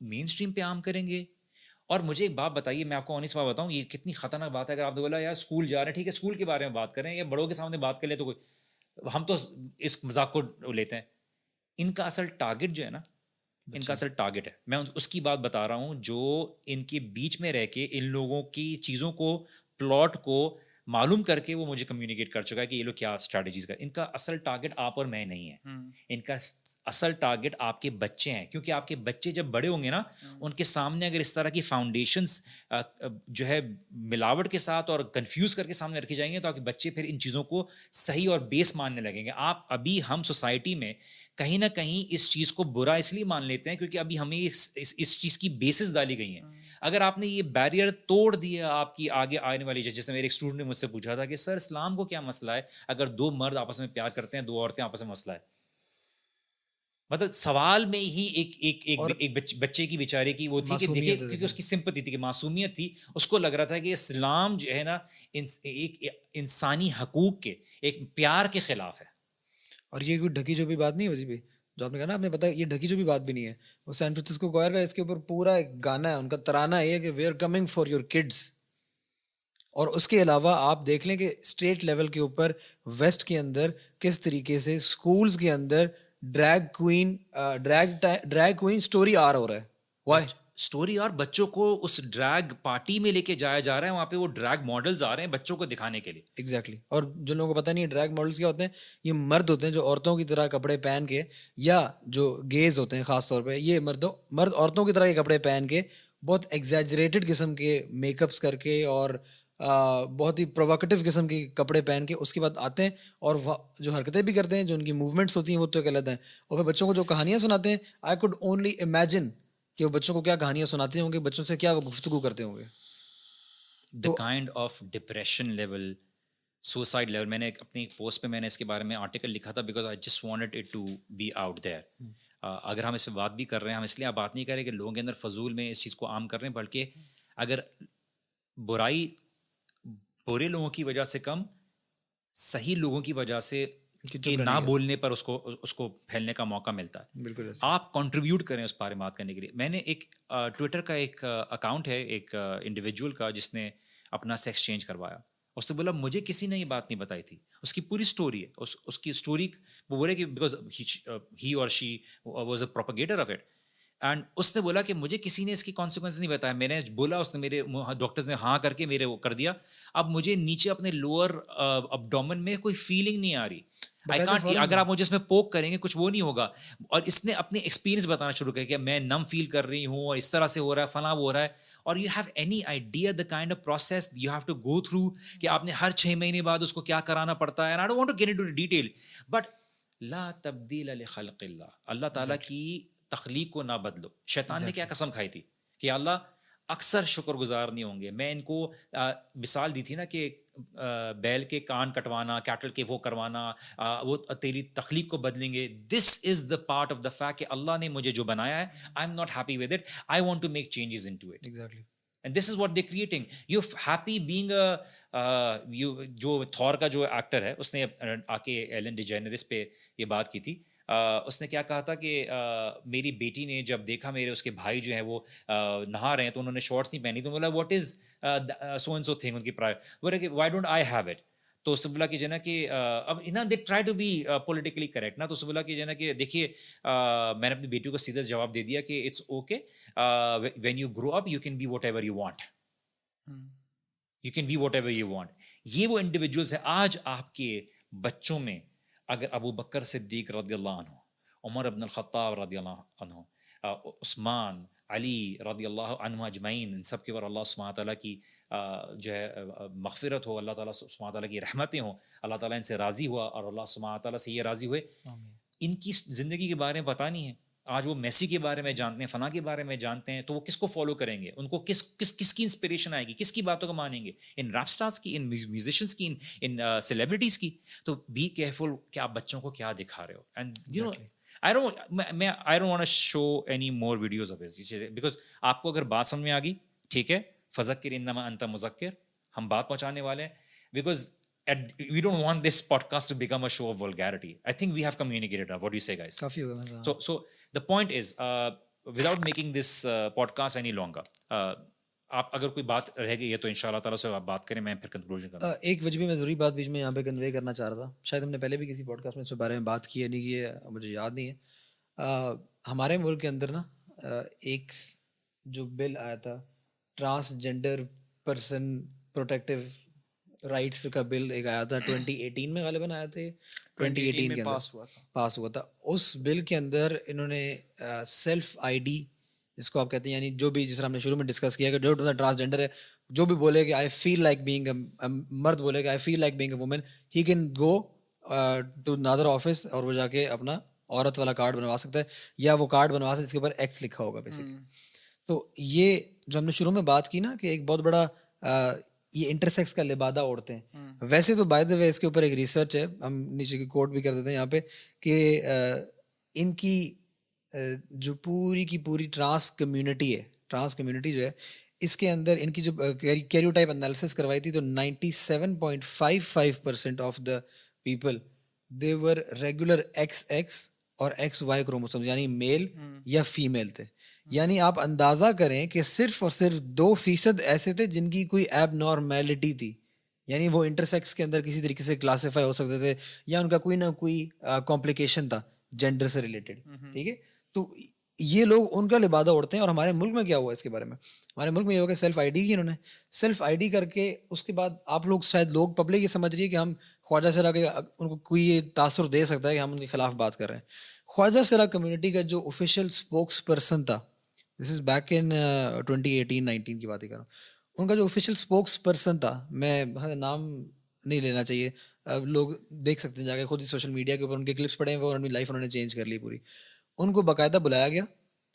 مین اسٹریم پہ عام کریں گے، اور مجھے ایک بات بتائیے، میں آپ کو آنیس بات بتاؤں، یہ کتنی خطرناک بات ہے۔ اگر آپ نے بولا، یار اسکول جا رہے ہیں، ٹھیک ہے اسکول کے بارے میں بات کریں، یا بڑوں کے سامنے بات کر لیں تو کوئی ہم تو اس مذاق کو لیتے ہیں۔ ان کا اصل ٹارگیٹ جو ہے نا ان کا اصل ٹارگیٹ ہے۔ میں اس کی بات بتا رہا ہوں جو ان کے بیچ میں رہ کے ان لوگوں کی چیزوں کو پلاٹ کو معلوم کر کے وہ مجھے کمیونیکیٹ کر چکا ہے کہ یہ لوگ کیا اسٹریٹجیز کا ان کا اصل ٹارگیٹ آپ اور میں نہیں ہے۔ ان کا اصل ٹارگیٹ آپ کے بچے ہیں۔ کیونکہ آپ کے بچے جب بڑے ہوں گے نا ان کے سامنے اگر اس طرح کی فاؤنڈیشنس جو ہے ملاوٹ کے ساتھ اور کنفیوز کر کے سامنے رکھے جائیں گے تو آپ کے بچے پھر ان چیزوں کو صحیح اور بیس ماننے لگیں گے۔ آپ ابھی ہم سوسائٹی میں کہیں نہ کہیں اس چیز کو برا اس لیے مان لیتے ہیں کیونکہ ابھی ہمیں اس اس چیز کی بیسز ڈالی گئی ہیں۔ اگر آپ نے یہ بیریئر توڑ دیا آپ کی آگے آنے والی جیسے میرے ایک اسٹوڈنٹ نے مجھ سے پوچھا تھا کہ سر اسلام کو کیا مسئلہ ہے؟ اگر دو مرد آپس میں پیار کرتے ہیں دو عورتیں آپس میں مسئلہ ہے۔ مطلب سوال میں ہی ایک ایک ایک بچے کی بیچارے کی وہ تھی کہ دیکھیے کیونکہ اس کی سمپتی تھی کہ معصومیت تھی۔ اس کو لگ رہا تھا کہ اسلام جو ہے نا ایک انسانی حقوق کے ایک پیار کے خلاف ہے۔ اور یہ کوئی ڈھکی جو بھی بات نہیں ہے بھی جو آپ نے کہا نا، آپ نے پتا یہ ڈھکی جو بھی بات بھی نہیں ہے۔ وہ سین فرانسسکو گوئر کا اس کے اوپر پورا ایک گانا ہے، ان کا ترانہ یہ ہے کہ we are coming for your kids اور اس کے علاوہ آپ دیکھ لیں کہ اسٹیٹ لیول کے اوپر ویسٹ کے اندر کس طریقے سے اسکولس کے اندر drag queen drag drag queen story آ رہا ہو رہا ہے۔ وائی اسٹوری اور بچوں کو اس ڈریگ پارٹی میں لے کے جایا جا رہا ہے، وہاں پہ وہ ڈریگ ماڈلز آ رہے ہیں بچوں کو دکھانے کے لیے۔ ایگزیکٹلی اور جو لوگوں کو پتہ نہیں ڈریگ ماڈلس کیا ہوتے ہیں، یہ مرد ہوتے ہیں جو عورتوں کی طرح کپڑے پہن کے، یا جو گیز ہوتے ہیں خاص طور پہ، یہ مردوں، مرد عورتوں کی طرح کے کپڑے پہن کے بہت ایگزیجریٹڈ قسم کے میک اپس کر کے اور بہت ہی پرووکیٹو قسم کے کپڑے پہن کے اس کے بعد آتے ہیں اور جو حرکتیں بھی کرتے ہیں، جو ان کی موومنٹس ہوتی ہیں، وہ تو ایک الگ ہیں۔ اور پھر بچوں کو جو کہانیاں سناتے ہیں آئی کوڈ اونلی امیجن کہ وہ بچوں کو کیا کہانیاں سناتے ہوں گے؟ بچوں سے کیا وہ گفتگو کرتے ہوں گے؟ The kind of depression level suicide level میں نے اپنی پوسٹ پہ میں نے اس کے بارے میں آرٹیکل لکھا تھا because I just want it to be out there اگر ہم اس پہ بات بھی کر رہے ہیں ہم اس لیے آپ بات نہیں کر رہے کہ لوگوں کے اندر فضول میں اس چیز کو عام کر رہے ہیں بلکہ اگر برائی برے لوگوں کی وجہ سے کم صحیح لوگوں کی وجہ سے کہ نہ بولنے پر اس کو اس کو پھیلنے کا موقع ملتا ہے۔ بالکل آپ کنٹریبیوٹ کریں اس بارے میں بات کرنے کے لیے۔ میں نے ایک ٹویٹر کا ایک اکاؤنٹ ہے ایک انڈیویجول کا جس نے اپنا سیکس چینج کروایا۔ اس نے بولا مجھے کسی نے یہ بات نہیں بتائی تھی۔ اس کی پوری اسٹوری ہے۔ اس اس کی اسٹوری وہ بولے کہ بیکاز ہی اور she was a propagator of it and اس نے بولا کہ مجھے کسی نے اس کی کانسیکوینس نہیں بتایا۔ میں نے بولا اس نے میرے ڈاکٹرز نے ہاں کر کے میرے وہ کر دیا۔ اب مجھے نیچے اپنے لوور ابڈومن میں کوئی فیلنگ نہیں آ رہی۔ آئی کانٹ اگر آپ مجھے اس میں پوک کریں گے کچھ وہ نہیں ہوگا۔ اور اس نے اپنے ایکسپیرینس بتانا شروع کیا کہ میں نم فیل کر رہی ہوں اور اس طرح سے ہو رہا ہے فلاں ہو رہا ہے۔ اور you have any idea the kind of process you have to go through کہ آپ نے ہر چھ مہینے بعد اس کو کیا کرانا پڑتا ہے؟ I want to get to detail but لا تبدیل خلق اللہ۔ اللہ تعالیٰ کی تخلیق کو نہ بدلو شیطان نے کیا قسم کھائی تھی کہ اللہ اکثر شکر گزار نہیں ہوں گے۔ میں ان کو مثال دی تھی نا کہ بیل کے کان کٹوانا کیٹل کے وہ کروانا وہ تیری تخلیق کو بدلیں گے۔ This is the part of the fact کہ اللہ نے مجھے جو بنایا ہے I am not happy with it I want to make changes into it exactly and this is what they creating you happy being جو تھور کا جو ایکٹر ہے اس نے آ کے ایلن ڈیجینرس پہ یہ بات کی تھی۔ اس نے کیا کہا تھا کہ میری بیٹی نے جب دیکھا میرے اس کے بھائی جو ہیں وہ نہا رہے ہیں تو انہوں نے شارٹس نہیں پہنی تو بولا what is so and so thing ان کی بولے کہ why don't I have it تو اس سے بولا کہ جو ہے نا کہ اب نا they try to be politically correct نا تو اس بولا کہ جو ہے نا کہ دیکھیے میں نے اپنی بیٹی کو سیدھا جواب دے دیا کہ it's okay when you grow up you can be whatever you want you can be whatever you want یہ وہ انڈیویجولس ہیں آج آپ کے بچوں میں اگر ابو بکر صدیق رضی اللہ عنہ عمر ابن الخطاب رضی اللہ عنہ عثمان علی رضی اللہ عنہ اجمعین ان سب کے اوپر اللہ سماۃ تعالیٰ کی جو ہے مغفرت ہو اللہ تعالیٰ سماۃ تعالیٰ کی رحمتیں ہوں اللہ تعالیٰ ان سے راضی ہوا اور اللہ سماۃ تعالیٰ سے یہ راضی ہوئے۔ ان کی زندگی کے بارے میں پتہ نہیں ہے۔ آج وہ میسی کے بارے میں جانتے ہیں فلاں کے بارے میں جانتے ہیں تو وہ کس کو فالو کریں گے؟ ان کو کس کس کس کی انسپریشن آئے گی؟ کس کی باتوں کو مانیں گے؟ ان ریپ اسٹارس کی ان میوزیشنس کی ان سیلیبریٹیز کی؟ تو بی کیئرفل کہ آپ بچوں کو کیا دکھا رہے ہو؟ And you know I don't میں I don't want show anymore videos of because آپ کو اگر بات سمجھ میں آ گئی ٹھیک ہے فضکر انما انت مذکر ہم بات پہنچانے والے ہیں۔ Because we don't want this podcast become a show of vulgarity I think we have communicated what you say guys so so the point is without making this podcast any longer آپ اگر کوئی بات رہ گئی ہے تو ان شاء اللہ تعالیٰ سے آپ بات کریں، میں پھر کنکلوژن کروں ایک وجہ میں ضروری بات بیچ میں یہاں پہ کنوے کرنا چاہ رہا تھا۔ شاید ہم نے پہلے بھی کسی پوڈ کاسٹ میں اس بارے میں بات کی ہے، نہیں کی ہے، مجھے یاد نہیں ہے۔ ہمارے ملک کے اندر نا ایک جو بل آیا تھا ٹرانسجینڈر پرسن پروٹیکٹیو رائٹس کا بل ایک آیا تھا ٹوینٹی ایٹین میں غالباً آیا تھے ٹوینٹی ایٹین کے پاس ہوا تھا۔ پاس ہوا تھا۔ اس بل کے اندر انہوں نے سیلف آئی ڈی جس کو آپ کہتے ہیں یعنی جو بھی جس طرح ہم نے شروع میں ڈسکس کیا کہ جو ٹرانسجینڈر ہے جو بھی بولے کہ آئی فیل لائک بینگ مرد بولے کہ I feel like being a woman he can go to another office اور وہ جا کے اپنا عورت والا کارڈ بنوا سکتا ہے یا وہ کارڈ بنوا سکتا ہے جس کے اوپر ایکس لکھا ہوگا بیسکلی تو یہ جو ہم نے شروع میں بات کی نا کہ ایک بہت بڑا یہ انٹرسیکس کا لبادہ اوڑھتے ہیں۔ ویسے تو بائی دا وے اس کے اوپر ایک ریسرچ ہے ہم نیچے کی کوٹ بھی کر دیتے ہیں یہاں پہ کہ ان کی جو پوری کی پوری ٹرانس کمیونٹی ہے ٹرانس کمیونٹی جو ہے اس کے اندر ان کی جو کیریو ٹائپ انالیسس کروائی تھی تو ninety seven point five five percent of the people they were regular X X اور ایکس وائی کروموسوم یعنی میل یا فیمیل تھے۔ یعنی آپ اندازہ کریں کہ صرف اور صرف دو فیصد ایسے تھے جن کی کوئی ایب نارمیلٹی تھی۔ یعنی وہ انٹرسیکس کے اندر کسی طریقے سے کلاسیفائی ہو سکتے تھے یا ان کا کوئی نہ کوئی کمپلیکیشن تھا جینڈر سے ریلیٹڈ ٹھیک ہے؟ تو یہ لوگ ان کا لبادہ اڑتے ہیں اور ہمارے ملک میں کیا ہوا اس کے بارے میں؟ ہمارے ملک میں یہ ہوگا سیلف آئی ڈی کی انہوں نے سیلف آئی ڈی کر کے اس کے بعد آپ لوگ شاید لوگ پبلک یہ سمجھ رہی ہے کہ ہم خواجہ سرا کے ان کو کوئی یہ تاثر دے سکتا ہے کہ ہم ان کے خلاف بات کر رہے ہیں۔ خواجہ سرا کمیونٹی کا جو آفیشیل اسپوکس پرسن تھا this is back in twenty eighteen nineteen کی بات ہی کر رہا ہوں۔ ان کا جو آفیشیل اسپوکس پرسن تھا، میں نام نہیں لینا چاہیے۔ اب لوگ دیکھ سکتے ہیں جا کے خود ہی سوشل میڈیا کے اوپر ان کے کلپس پڑے ہیں، وہ اپنی لائف انہوں نے چینج کر لی پوری۔ ان کو باقاعدہ بلایا گیا۔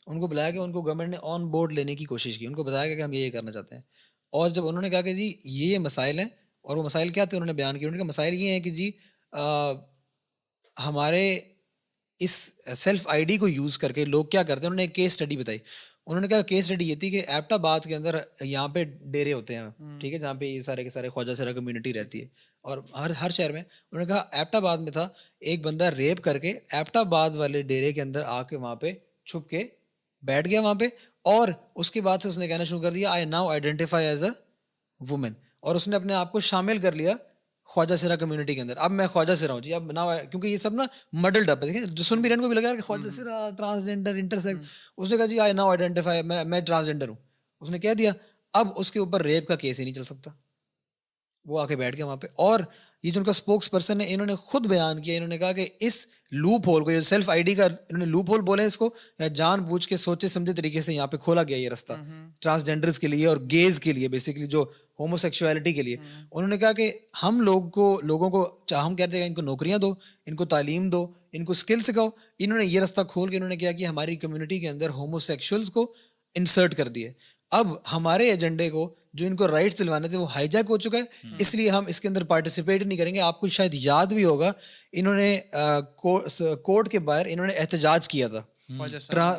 ان کو بلایا گیا، ان کو گورنمنٹ نے آن بورڈ لینے کی کوشش کی۔ ان کو بتایا گیا کہ ہم یہ کرنا چاہتے ہیں۔ اور جب انہوں نے کہا کہ جی یہ مسائل ہیں، اور وہ مسائل کیا تھے انہوں نے بیان کیا انہوں نے کہا مسائل یہ ہیں کہ جی ہمارے اس سیلف آئی ڈی کو یوز کر کے لوگ کیا کرتے ہیں؟ انہوں نے ایک کیس اسٹڈی بتائی۔ انہوں نے کہا کیس اسٹڈی یہ تھی کہ ایپٹ آباد کے اندر یہاں پہ ڈیرے ہوتے ہیں۔ ٹھیک ہے جہاں پہ یہ سارے کے سارے خواجہ سرا کمیونٹی رہتی ہے۔ اور ہر ہر شہر میں انہوں نے کہا ایپٹ آباد میں تھا ایک بندہ ریپ کر کے ایپٹ آباد والے ڈیرے کے اندر آ کے وہاں پہ چھپ کے بیٹھ گیا وہاں پہ۔ اور اس کے بعد سے اس نے کہنا شروع کر دیا I now identify as a woman اور اس نے اپنے آپ کو شامل کر لیا خواجہ سرا کمیونٹی کے اندر۔ اب میں خواجہ سرا ہوں جی اب نہ کیونکہ یہ سب نا مڈل ڈب ہے۔ دیکھیں بھی رہن کو بھی لگا کہ خواجہ سرا ٹرانسجینڈر انٹرسیکس اس نے کہا جی آئی ناؤ آئیڈینٹیفائی میں میں ٹرانسجینڈر ہوں۔ اس نے کہہ دیا اب اس کے اوپر ریپ کا کیس ہی نہیں چل سکتا۔ وہ آ کے بیٹھ گئے وہاں پہ۔ اور یہ جو ان کا اسپوکس پرسن ہے انہوں نے خود بیان کیا انہوں نے کہا کہ اس لوپ ہول کو جو سیلف آئی ڈی کا انہوں نے لوپ ہول بولے اس کو یا جان بوجھ کے سوچے سمجھے طریقے سے یہاں پہ کھولا گیا یہ رستہ۔ ٹرانسجینڈرس کے لیے اور گیز کے لیے بیسکلی جو ہومو سیکچولیٹی کے لیے۔ انہوں نے کہا کہ ہم لوگ کو لوگوں کو ہم کہتے ہیں ان کو نوکریاں دو ان کو تعلیم دو ان کو اسکل سکھاؤ۔ انہوں نے یہ رستہ کھول کے انہوں نے کیا کہ ہماری کمیونٹی کے اندر ہومو سیکشولس کو انسرٹ کر دیے۔ اب ہمارے ایجنڈے کو جو ان کو رائٹس دلوانے تھے وہ ہائی جیک ہو چکا ہے۔ اس لیے ہم اس کے اندر پارٹیسپیٹ نہیں کریں گے۔ آپ کو شاید یاد بھی ہوگا انہوں نے کورٹ کے باہر انہوں نے احتجاج کیا تھا۔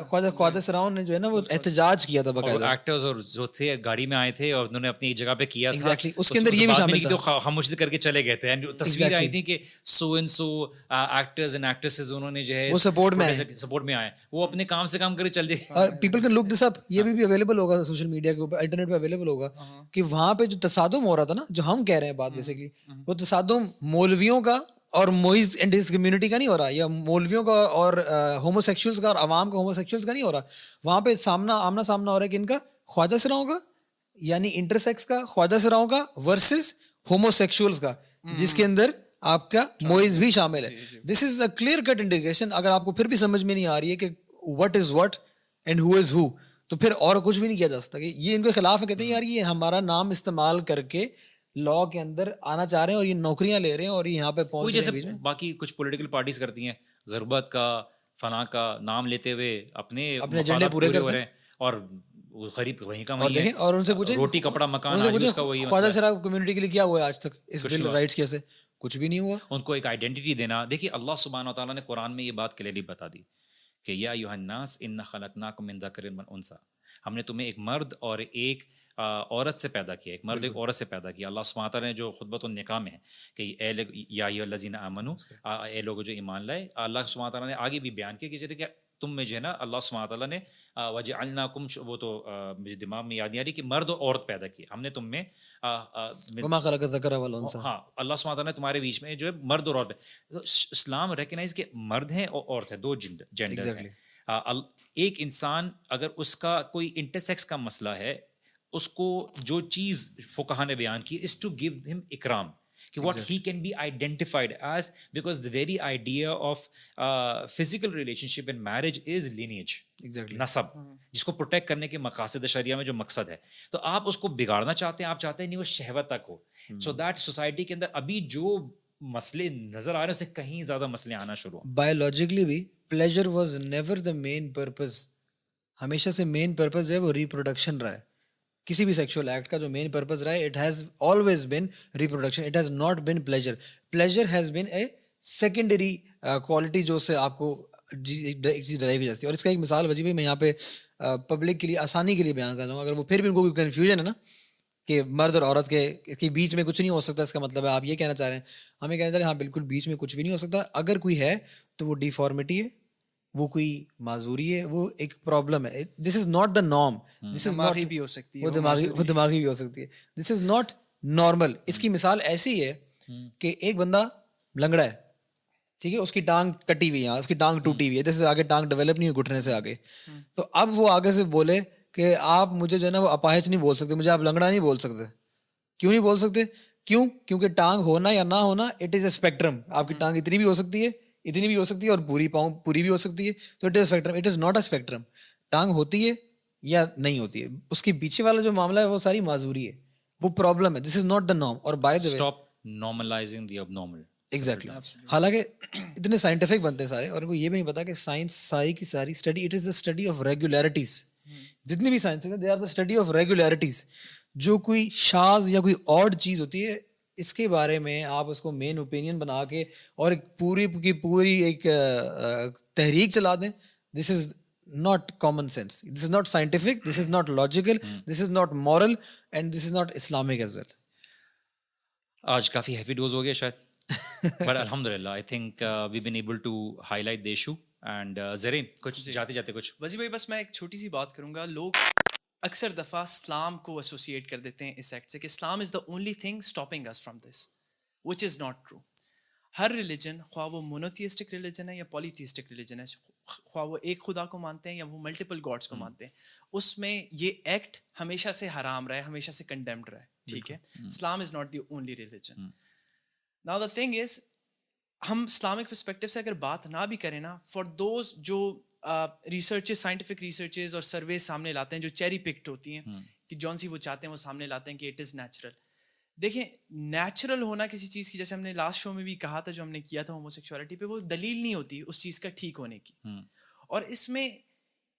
خواجہ خواجہ سراؤن نے جو ہے نا وہ احتجاج کیا تھا باقاعدہ۔ ایکٹرز اور جو تھے گاڑی میں آئے تھے اور انہوں نے اپنی جگہ پہ کیا تھا۔ اس کے اندر یہ بھی شامل تھا۔ خاموشی کر کے چلے گئے تھے۔ تصویر آئی تھی کہ so and so actors and actresses انہوں نے جو ہے وہ سپورٹ میں سپورٹ میں آئے۔ وہ اپنے کام سے کام کرے چل دے اور پیپل کین لک دس اپ یہ بھی اویلیبل ہوگا سوشل میڈیا کے اوپر انٹرنیٹ پہ اویلیبل ہوگا کہ وہاں پہ جو تصادم ہو رہا تھا نا جو ہم کہہ رہے ہیں بات بیسکلی وہ تصادم مولویوں کا اور موئز اینڈ اس کمیونٹی کا نہیں ہو رہا یا مولویوں کا اور ہومو سیکشولس کا اور عوام کا ہومو سیکشولس کا نہیں ہو رہا۔ وہاں پہ سامنا آمنا سامنا ہو رہا ہے کہ ان کا خواجہ سراؤں کا یعنی انٹرسیکس کا خواجہ سراؤں کا ورسز ہومو سیکشولس کا جس کے اندر آپ کا موئز بھی شامل ہے۔ This is a clear cut indication اگر آپ کو پھر بھی سمجھ میں نہیں آ رہی ہے کہ what is what and who is who تو پھر اور کچھ بھی نہیں کیا جا سکتا۔ کہ یہ ان کے خلاف ہے کہتے ہیں یار یہ ہمارا نام استعمال کر کے لا کے اندر آنا چاہ رہے ہیں اور یہ نوکریاں لے رہے ہیں اور یہاں پہ پہنچ جیسے باقی کچھ پولیٹیکل پارٹیز کرتی ہیں غربت کا فنا کا نام لیتے ہوئے اپنے اپنے ایجنڈے پورے کر رہے ہیں۔ اور غریب وہیں کا اور دیکھیں اور ان سے پوچھیں روٹی کپڑا مکان اس کا وہی خواجہ سرا کمیونٹی کے لیے کیا ہوا ہے آج تک؟ اس بل رائٹس کیسے کچھ بھی نہیں ہوا۔ ان کو ایک آئیڈینٹی دینا۔ دیکھیے اللہ سبحانہ تعالیٰ نے قرآن میں یہ بات کلیئرلی بتا دی کہ یا یو الناس ان خلقناکم من ذکر من انثى ہم نے تمہیں ایک مرد اور ایک عورت سے پیدا کیا ایک مرد ایک عورت سے پیدا کیا۔ اللہ سماتا نے جو خطبت النکاح میں ہے کہ اے یا الزین امن اے لوگ جو ایمان لائے اللہ سما تعالیٰ نے آگے بھی بیان کیا کہ تم میں جو ہے نا اللہ سما تعالیٰ نے وجہ اللہ کم وہ تو مجھے دماغ میں یاد نہیں آ رہی کہ مرد اور عورت پیدا کی ہم نے تم میں ہاں اللہ سما تعالیٰ نے تمہارے بیچ میں جو ہے مرد اور عورت اسلام ریکگنائز کہ مرد ہیں اور عورت ہے دو جینڈر ہیں۔ ایک انسان اگر اس کا کوئی انٹرسیکس کا مسئلہ ہے اس کو جو چیز فقہ نے بیان کی از ٹو گیو ہم اکرام کہ what he can be identified as because the very idea of physical relationship in marriage is lineage نصب جس کو پروٹیکٹ کرنے کے مقاصد شریعہ میں جو مقصد ہے۔ تو آپ اس کو بگاڑنا چاہتے ہیں آپ چاہتے ہیں نہیں وہ شہوت تک ہو۔ سو دیٹ سوسائٹی کے اندر ابھی جو مسئلے نظر آ رہے ہیں اسے کہیں زیادہ مسئلے آنا شروع بایولوجیکلی بھی pleasure was never the main purpose ہمیشہ سے مین پرپز جو ہے وہ ریپروڈکشن رہا ہے۔ کسی بھی سیکشل ایکٹ کا جو مین پرپز رہا ہے it has always been reproduction it has not been pleasure pleasure has been a secondary quality جو سے آپ کو جی، ایک چیز ڈرائی جاتی ہے۔ اور اس کا ایک مثال وجہ بھی میں یہاں پہ پبلک کے لیے آسانی کے لیے بیان کر رہا ہوں۔ اگر وہ پھر بھی ان کو کوئی کنفیوژن ہے نا، کہ مرد اور عورت کے، اس کے بیچ میں کچھ نہیں ہو سکتا، اس کا مطلب ہے آپ یہ کہنا چاہ رہے ہیں۔ ہمیں کہنا چاہ رہے ہیں ہاں بالکل بیچ میں کچھ بھی نہیں ہو سکتا۔ اگر کوئی ہے تو وہ ڈیفارمیٹی ہے۔ وہ کوئی معذوری ہے وہ ایک پرابلم ہے۔ This is not the norm دس از دماغی بھی ہو سکتی ہے وہ دماغی وہ دماغی بھی ہو سکتی ہے۔ دس از ناٹ نارمل اس کی مثال ایسی ہے کہ ایک بندہ لنگڑا ہے ٹھیک ہے اس کی ٹانگ کٹی ہوئی ہے اس کی ٹانگ ٹوٹی ہوئی ہے۔ جیسے آگے ٹانگ ڈیولپ نہیں ہوئی گھٹنے سے آگے۔ تو اب وہ آگے سے بولے کہ آپ مجھے جو ہے نا وہ اپاہج نہیں بول سکتے مجھے آپ لنگڑا نہیں بول سکتے۔ کیوں نہیں بول سکتے؟ کیوں؟ کیونکہ ٹانگ ہونا یا نہ ہونا اٹ از اے اسپیکٹرم آپ کی ٹانگ اتنی بھی ہو سکتی ہے اتنی بھی ہو سکتی ہے اور پوری پاؤں پوری بھی ہو سکتی ہے تو it is spectrum it is not a spectrum ٹانگ ہوتی ہے یا نہیں ہوتی ہے؟ اس کے پیچھے والا جو معاملہ ہے وہ ساری معذوری ہے۔ وہ پرابلم ہے۔ This is not the norm اور by the stop normalizing the اب نارمل ایگزیکٹلی حالانکہ اتنے سائنٹیفک بنتے ہیں سارے اور ان کو یہ بھی نہیں پتا کہ سائنس ساری کی ساری study it is the study of regularities جتنی بھی سائنس ہیں they are the study of regularities جو کوئی شاز یا کوئی اور چیز ہوتی ہے اس کے بارے میں آپ اس کو مین اوپینین بنا کے اور ایک پوری کی پوری ایک تحریک چلا دیں۔ This is not common sense this is not scientific this is not logical this is not moral and this is not Islamic as well آج کافی ہیوی ڈوز ہو گیا شاید۔ بٹ الحمد للہ I think we been able to highlight the issue and Zareen کچھ جاتے جاتے کچھ۔ وزی بھائی بس میں ایک چھوٹی سی بات کروں گا۔ لوگ اکثر دفعہ اسلام کو ایسوسیٹ کر دیتے ہیں اس ایکٹ سے کہ Islam is the only thing stopping us from this which is not true Hare religion خواہ وہ مونوتھیسٹک ریلیجن ہے یا پولیتھیسٹک ریلیجن ہے خواہ وہ ایک خدا کو مانتے ہیں یا وہ ملٹیپل گاڈس کو مانتے ہیں اس میں یہ ایکٹ ہمیشہ سے حرام رہا ہے ہمیشہ سے کنڈیمڈ رہا ہے؟ ٹھیک ہے Islam is not the only religion نا دا تھنگ از ہم اسلامک پرسپیکٹو سے اگر بات نہ بھی کریں نا فار دوز جو ریسرچز سائنٹیفک ریسرچز اور سروے سامنے لاتے ہیں جو چیری پکڈ ہوتی ہیں کہ جون سی وہ چاہتے ہیں وہ سامنے لاتے ہیں کہ اٹ از نیچرل دیکھیں نیچرل ہونا کسی چیز کی جیسے ہم نے لاسٹ شو میں بھی کہا تھا جو ہم نے کیا تھا ہومو سیکچولیٹی پہ وہ دلیل نہیں ہوتی اس چیز کا ٹھیک ہونے کی۔ اور اس میں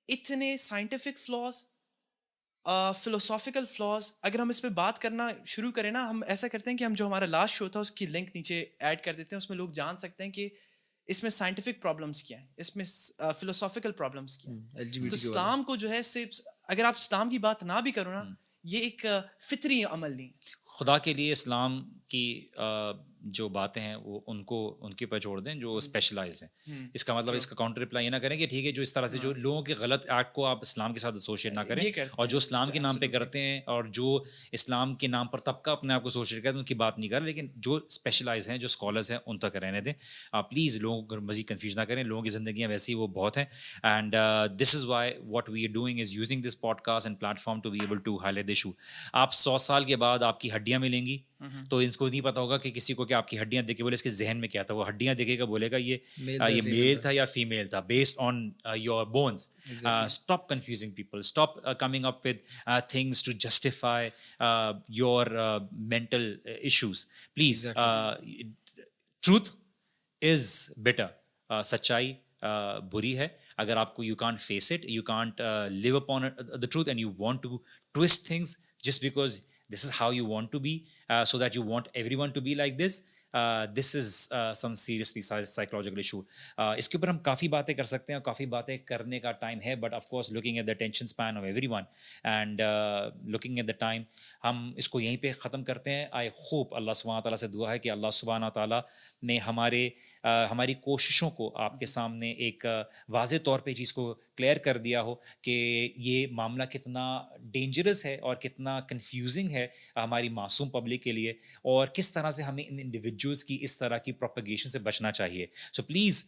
اتنے سائنٹیفک فلاز فلوسافیکل فلاز اگر ہم اس پہ بات کرنا شروع کریں نا ہم ایسا کرتے ہیں کہ ہم جو ہمارا لاسٹ شو تھا اس کی لنک نیچے ایڈ کر دیتے ہیں اس میں لوگ جان سکتے ہیں کہ اس میں سائنٹیفک پرابلمس کیا ہیں اس میں فلوسافیکل پرابلمس کیا ہیں۔ تو اسلام کو جو ہے صرف اگر آپ اسلام کی بات نہ بھی کرو نا یہ ایک فطری عمل نہیں۔ خدا کے لیے اسلام کی جو باتیں ہیں وہ ان کو ان کے اوپر چھوڑ دیں جو اسپیشلائزڈ ہیں۔ اس کا مطلب اس کا کاؤنٹر رپلائی یہ نہ کریں کہ ٹھیک ہے جو اس طرح سے جو لوگوں کے غلط ایکٹ کو آپ اسلام کے ساتھ ایسوشیٹ نہ کریں اور جو اسلام کے نام پہ کرتے ہیں اور جو اسلام کے نام پر طبقہ اپنے آپ کو ایسوشیٹ کرتے ہیں ان کی بات نہیں کریں لیکن جو اسپیشلائز ہیں جو اسکالرس ہیں ان تک رہنے دیں۔ آپ پلیز لوگوں کو مزید کنفیوز نہ کریں لوگوں کی زندگیاں ویسی وہ بہت ہیں۔ And this is why what we are doing is using this podcast and platform to be able to highlight issue آپ سو سال کے بعد آپ کی ہڈیاں ملیں گی۔ تو اس کو نہیں پتا ہوگا کہ کسی کو کہ آپ کی ہڈیاں دیکھے بولے اس کے ذہن میں کیا تھا؟ وہ ہڈیاں دیکھے گا بولے گا یہ یہ میل تھا؟ یا فیمیل تھا؟ Based on your bones stop confusing people stop coming up with things to justify your mental issues please truth is better سچائی بری ہے۔ اگر آپ کو you can't face it you can't live upon the truth and you want to twist things just because this is how you want to be so that you want everyone to be like this this is some seriously psychological issue اس کے اوپر ہم کافی باتیں کر سکتے ہیں کافی باتیں کرنے کا ٹائم ہے but of course looking at the attention span of everyone and looking at the time ہم اس کو یہیں پہ ختم کرتے ہیں آئی ہوپ اللہ سبحانہ تعالیٰ سے دعا ہے کہ اللہ سبحانہ تعالیٰ نے ہمارے ہماری کوششوں کو آپ کے سامنے ایک واضح طور پہ چیز کو کلیئر کر دیا ہو کہ یہ معاملہ کتنا ڈینجرس ہے اور کتنا کنفیوزنگ ہے ہماری معصوم پبلک کے لیے اور کس طرح سے ہمیں ان انڈیویجولس کی اس طرح کی پروپگیشن سے بچنا چاہیے۔ So please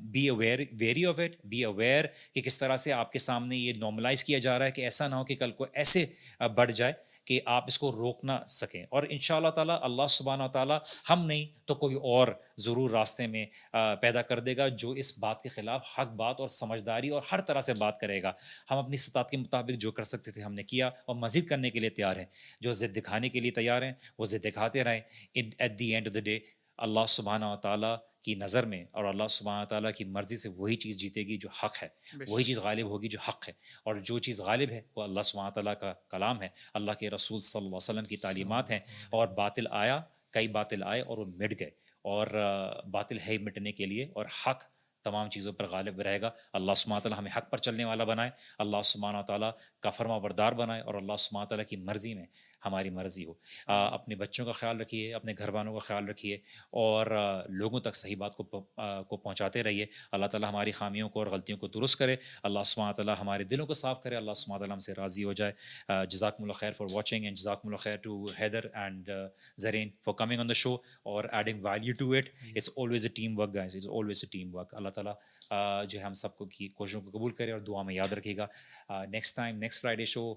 be aware very of it be aware کہ کس طرح سے آپ کے سامنے یہ نارملائز کیا جا رہا ہے کہ ایسا نہ ہو کہ کل کو ایسے uh, بڑھ جائے۔ کہ آپ اس کو روک نہ سکیں۔ اور ان شاء اللہ تعالیٰ، اللہ سبحانہ تعالیٰ ہم نہیں تو کوئی اور ضرور راستے میں پیدا کر دے گا جو اس بات کے خلاف حق بات اور سمجھداری اور ہر طرح سے بات کرے گا۔ ہم اپنی سطح کے مطابق جو کر سکتے تھے ہم نے کیا اور مزید کرنے کے لیے تیار ہیں۔ جو ضد دکھانے کے لیے تیار ہیں وہ ضد دکھاتے رہیں۔ At the end of the day اللہ سبحانہ تعالیٰ کی نظر میں اور اللہ سبحانہ تعالیٰ کی مرضی سے وہی چیز جیتے گی جو حق ہے وہی چیز غالب ہوگی جو حق ہے۔ اور جو چیز غالب ہے وہ اللہ سبحانہ تعالیٰ کا کلام ہے۔ اللہ کے رسول صلی اللہ علیہ وسلم کی تعلیمات ہیں۔ اور باطل آیا کئی باطل آئے اور وہ مٹ گئے۔ اور باطل ہے مٹنے کے لیے اور حق تمام چیزوں پر غالب رہے گا۔ اللہ سبحانہ تعالیٰ ہمیں حق پر چلنے والا بنائے۔ اللہ سبحانہ تعالیٰ کا فرما بردار بنائے اور اللہ سبحانہ تعالیٰ کی مرضی میں ہماری مرضی ہو۔ اپنے بچوں کا خیال رکھیے اپنے گھر والوں کا خیال رکھیے اور لوگوں تک صحیح بات کو کو پہنچاتے رہیے۔ اللہ تعالیٰ ہماری خامیوں کو اور غلطیوں کو درست کرے۔ اللہ سبحانہ تعالیٰ ہمارے دلوں کو صاف کرے۔ اللہ سبحانہ تعالیٰ ہم سے راضی ہو جائے۔ جزاک اللہ خیر فار واچنگ اینڈ جزاک اللہ خیر to Haider and Zareen for coming on the show اور adding value to it it's always a teamwork guys it's always a teamwork اللہ تعالیٰ جو ہے ہم سب کو کی کوششوں کو قبول کرے اور دعا میں یاد رکھے گا۔ Next time next Friday show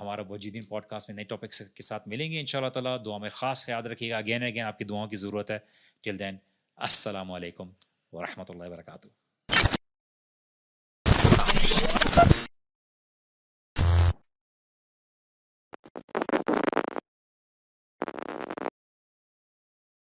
ہمارا بوجودین پوڈ کاسٹ میں نئے ٹاپکس کے ساتھ ملیں گے ان شاء اللہ تعالیٰ۔ دعا میں خاص یاد رکھیے گا۔ اگین اگین آپ کی دعاؤں کی ضرورت ہے۔ ٹل دین السلام علیکم ورحمۃ اللہ وبرکاتہ۔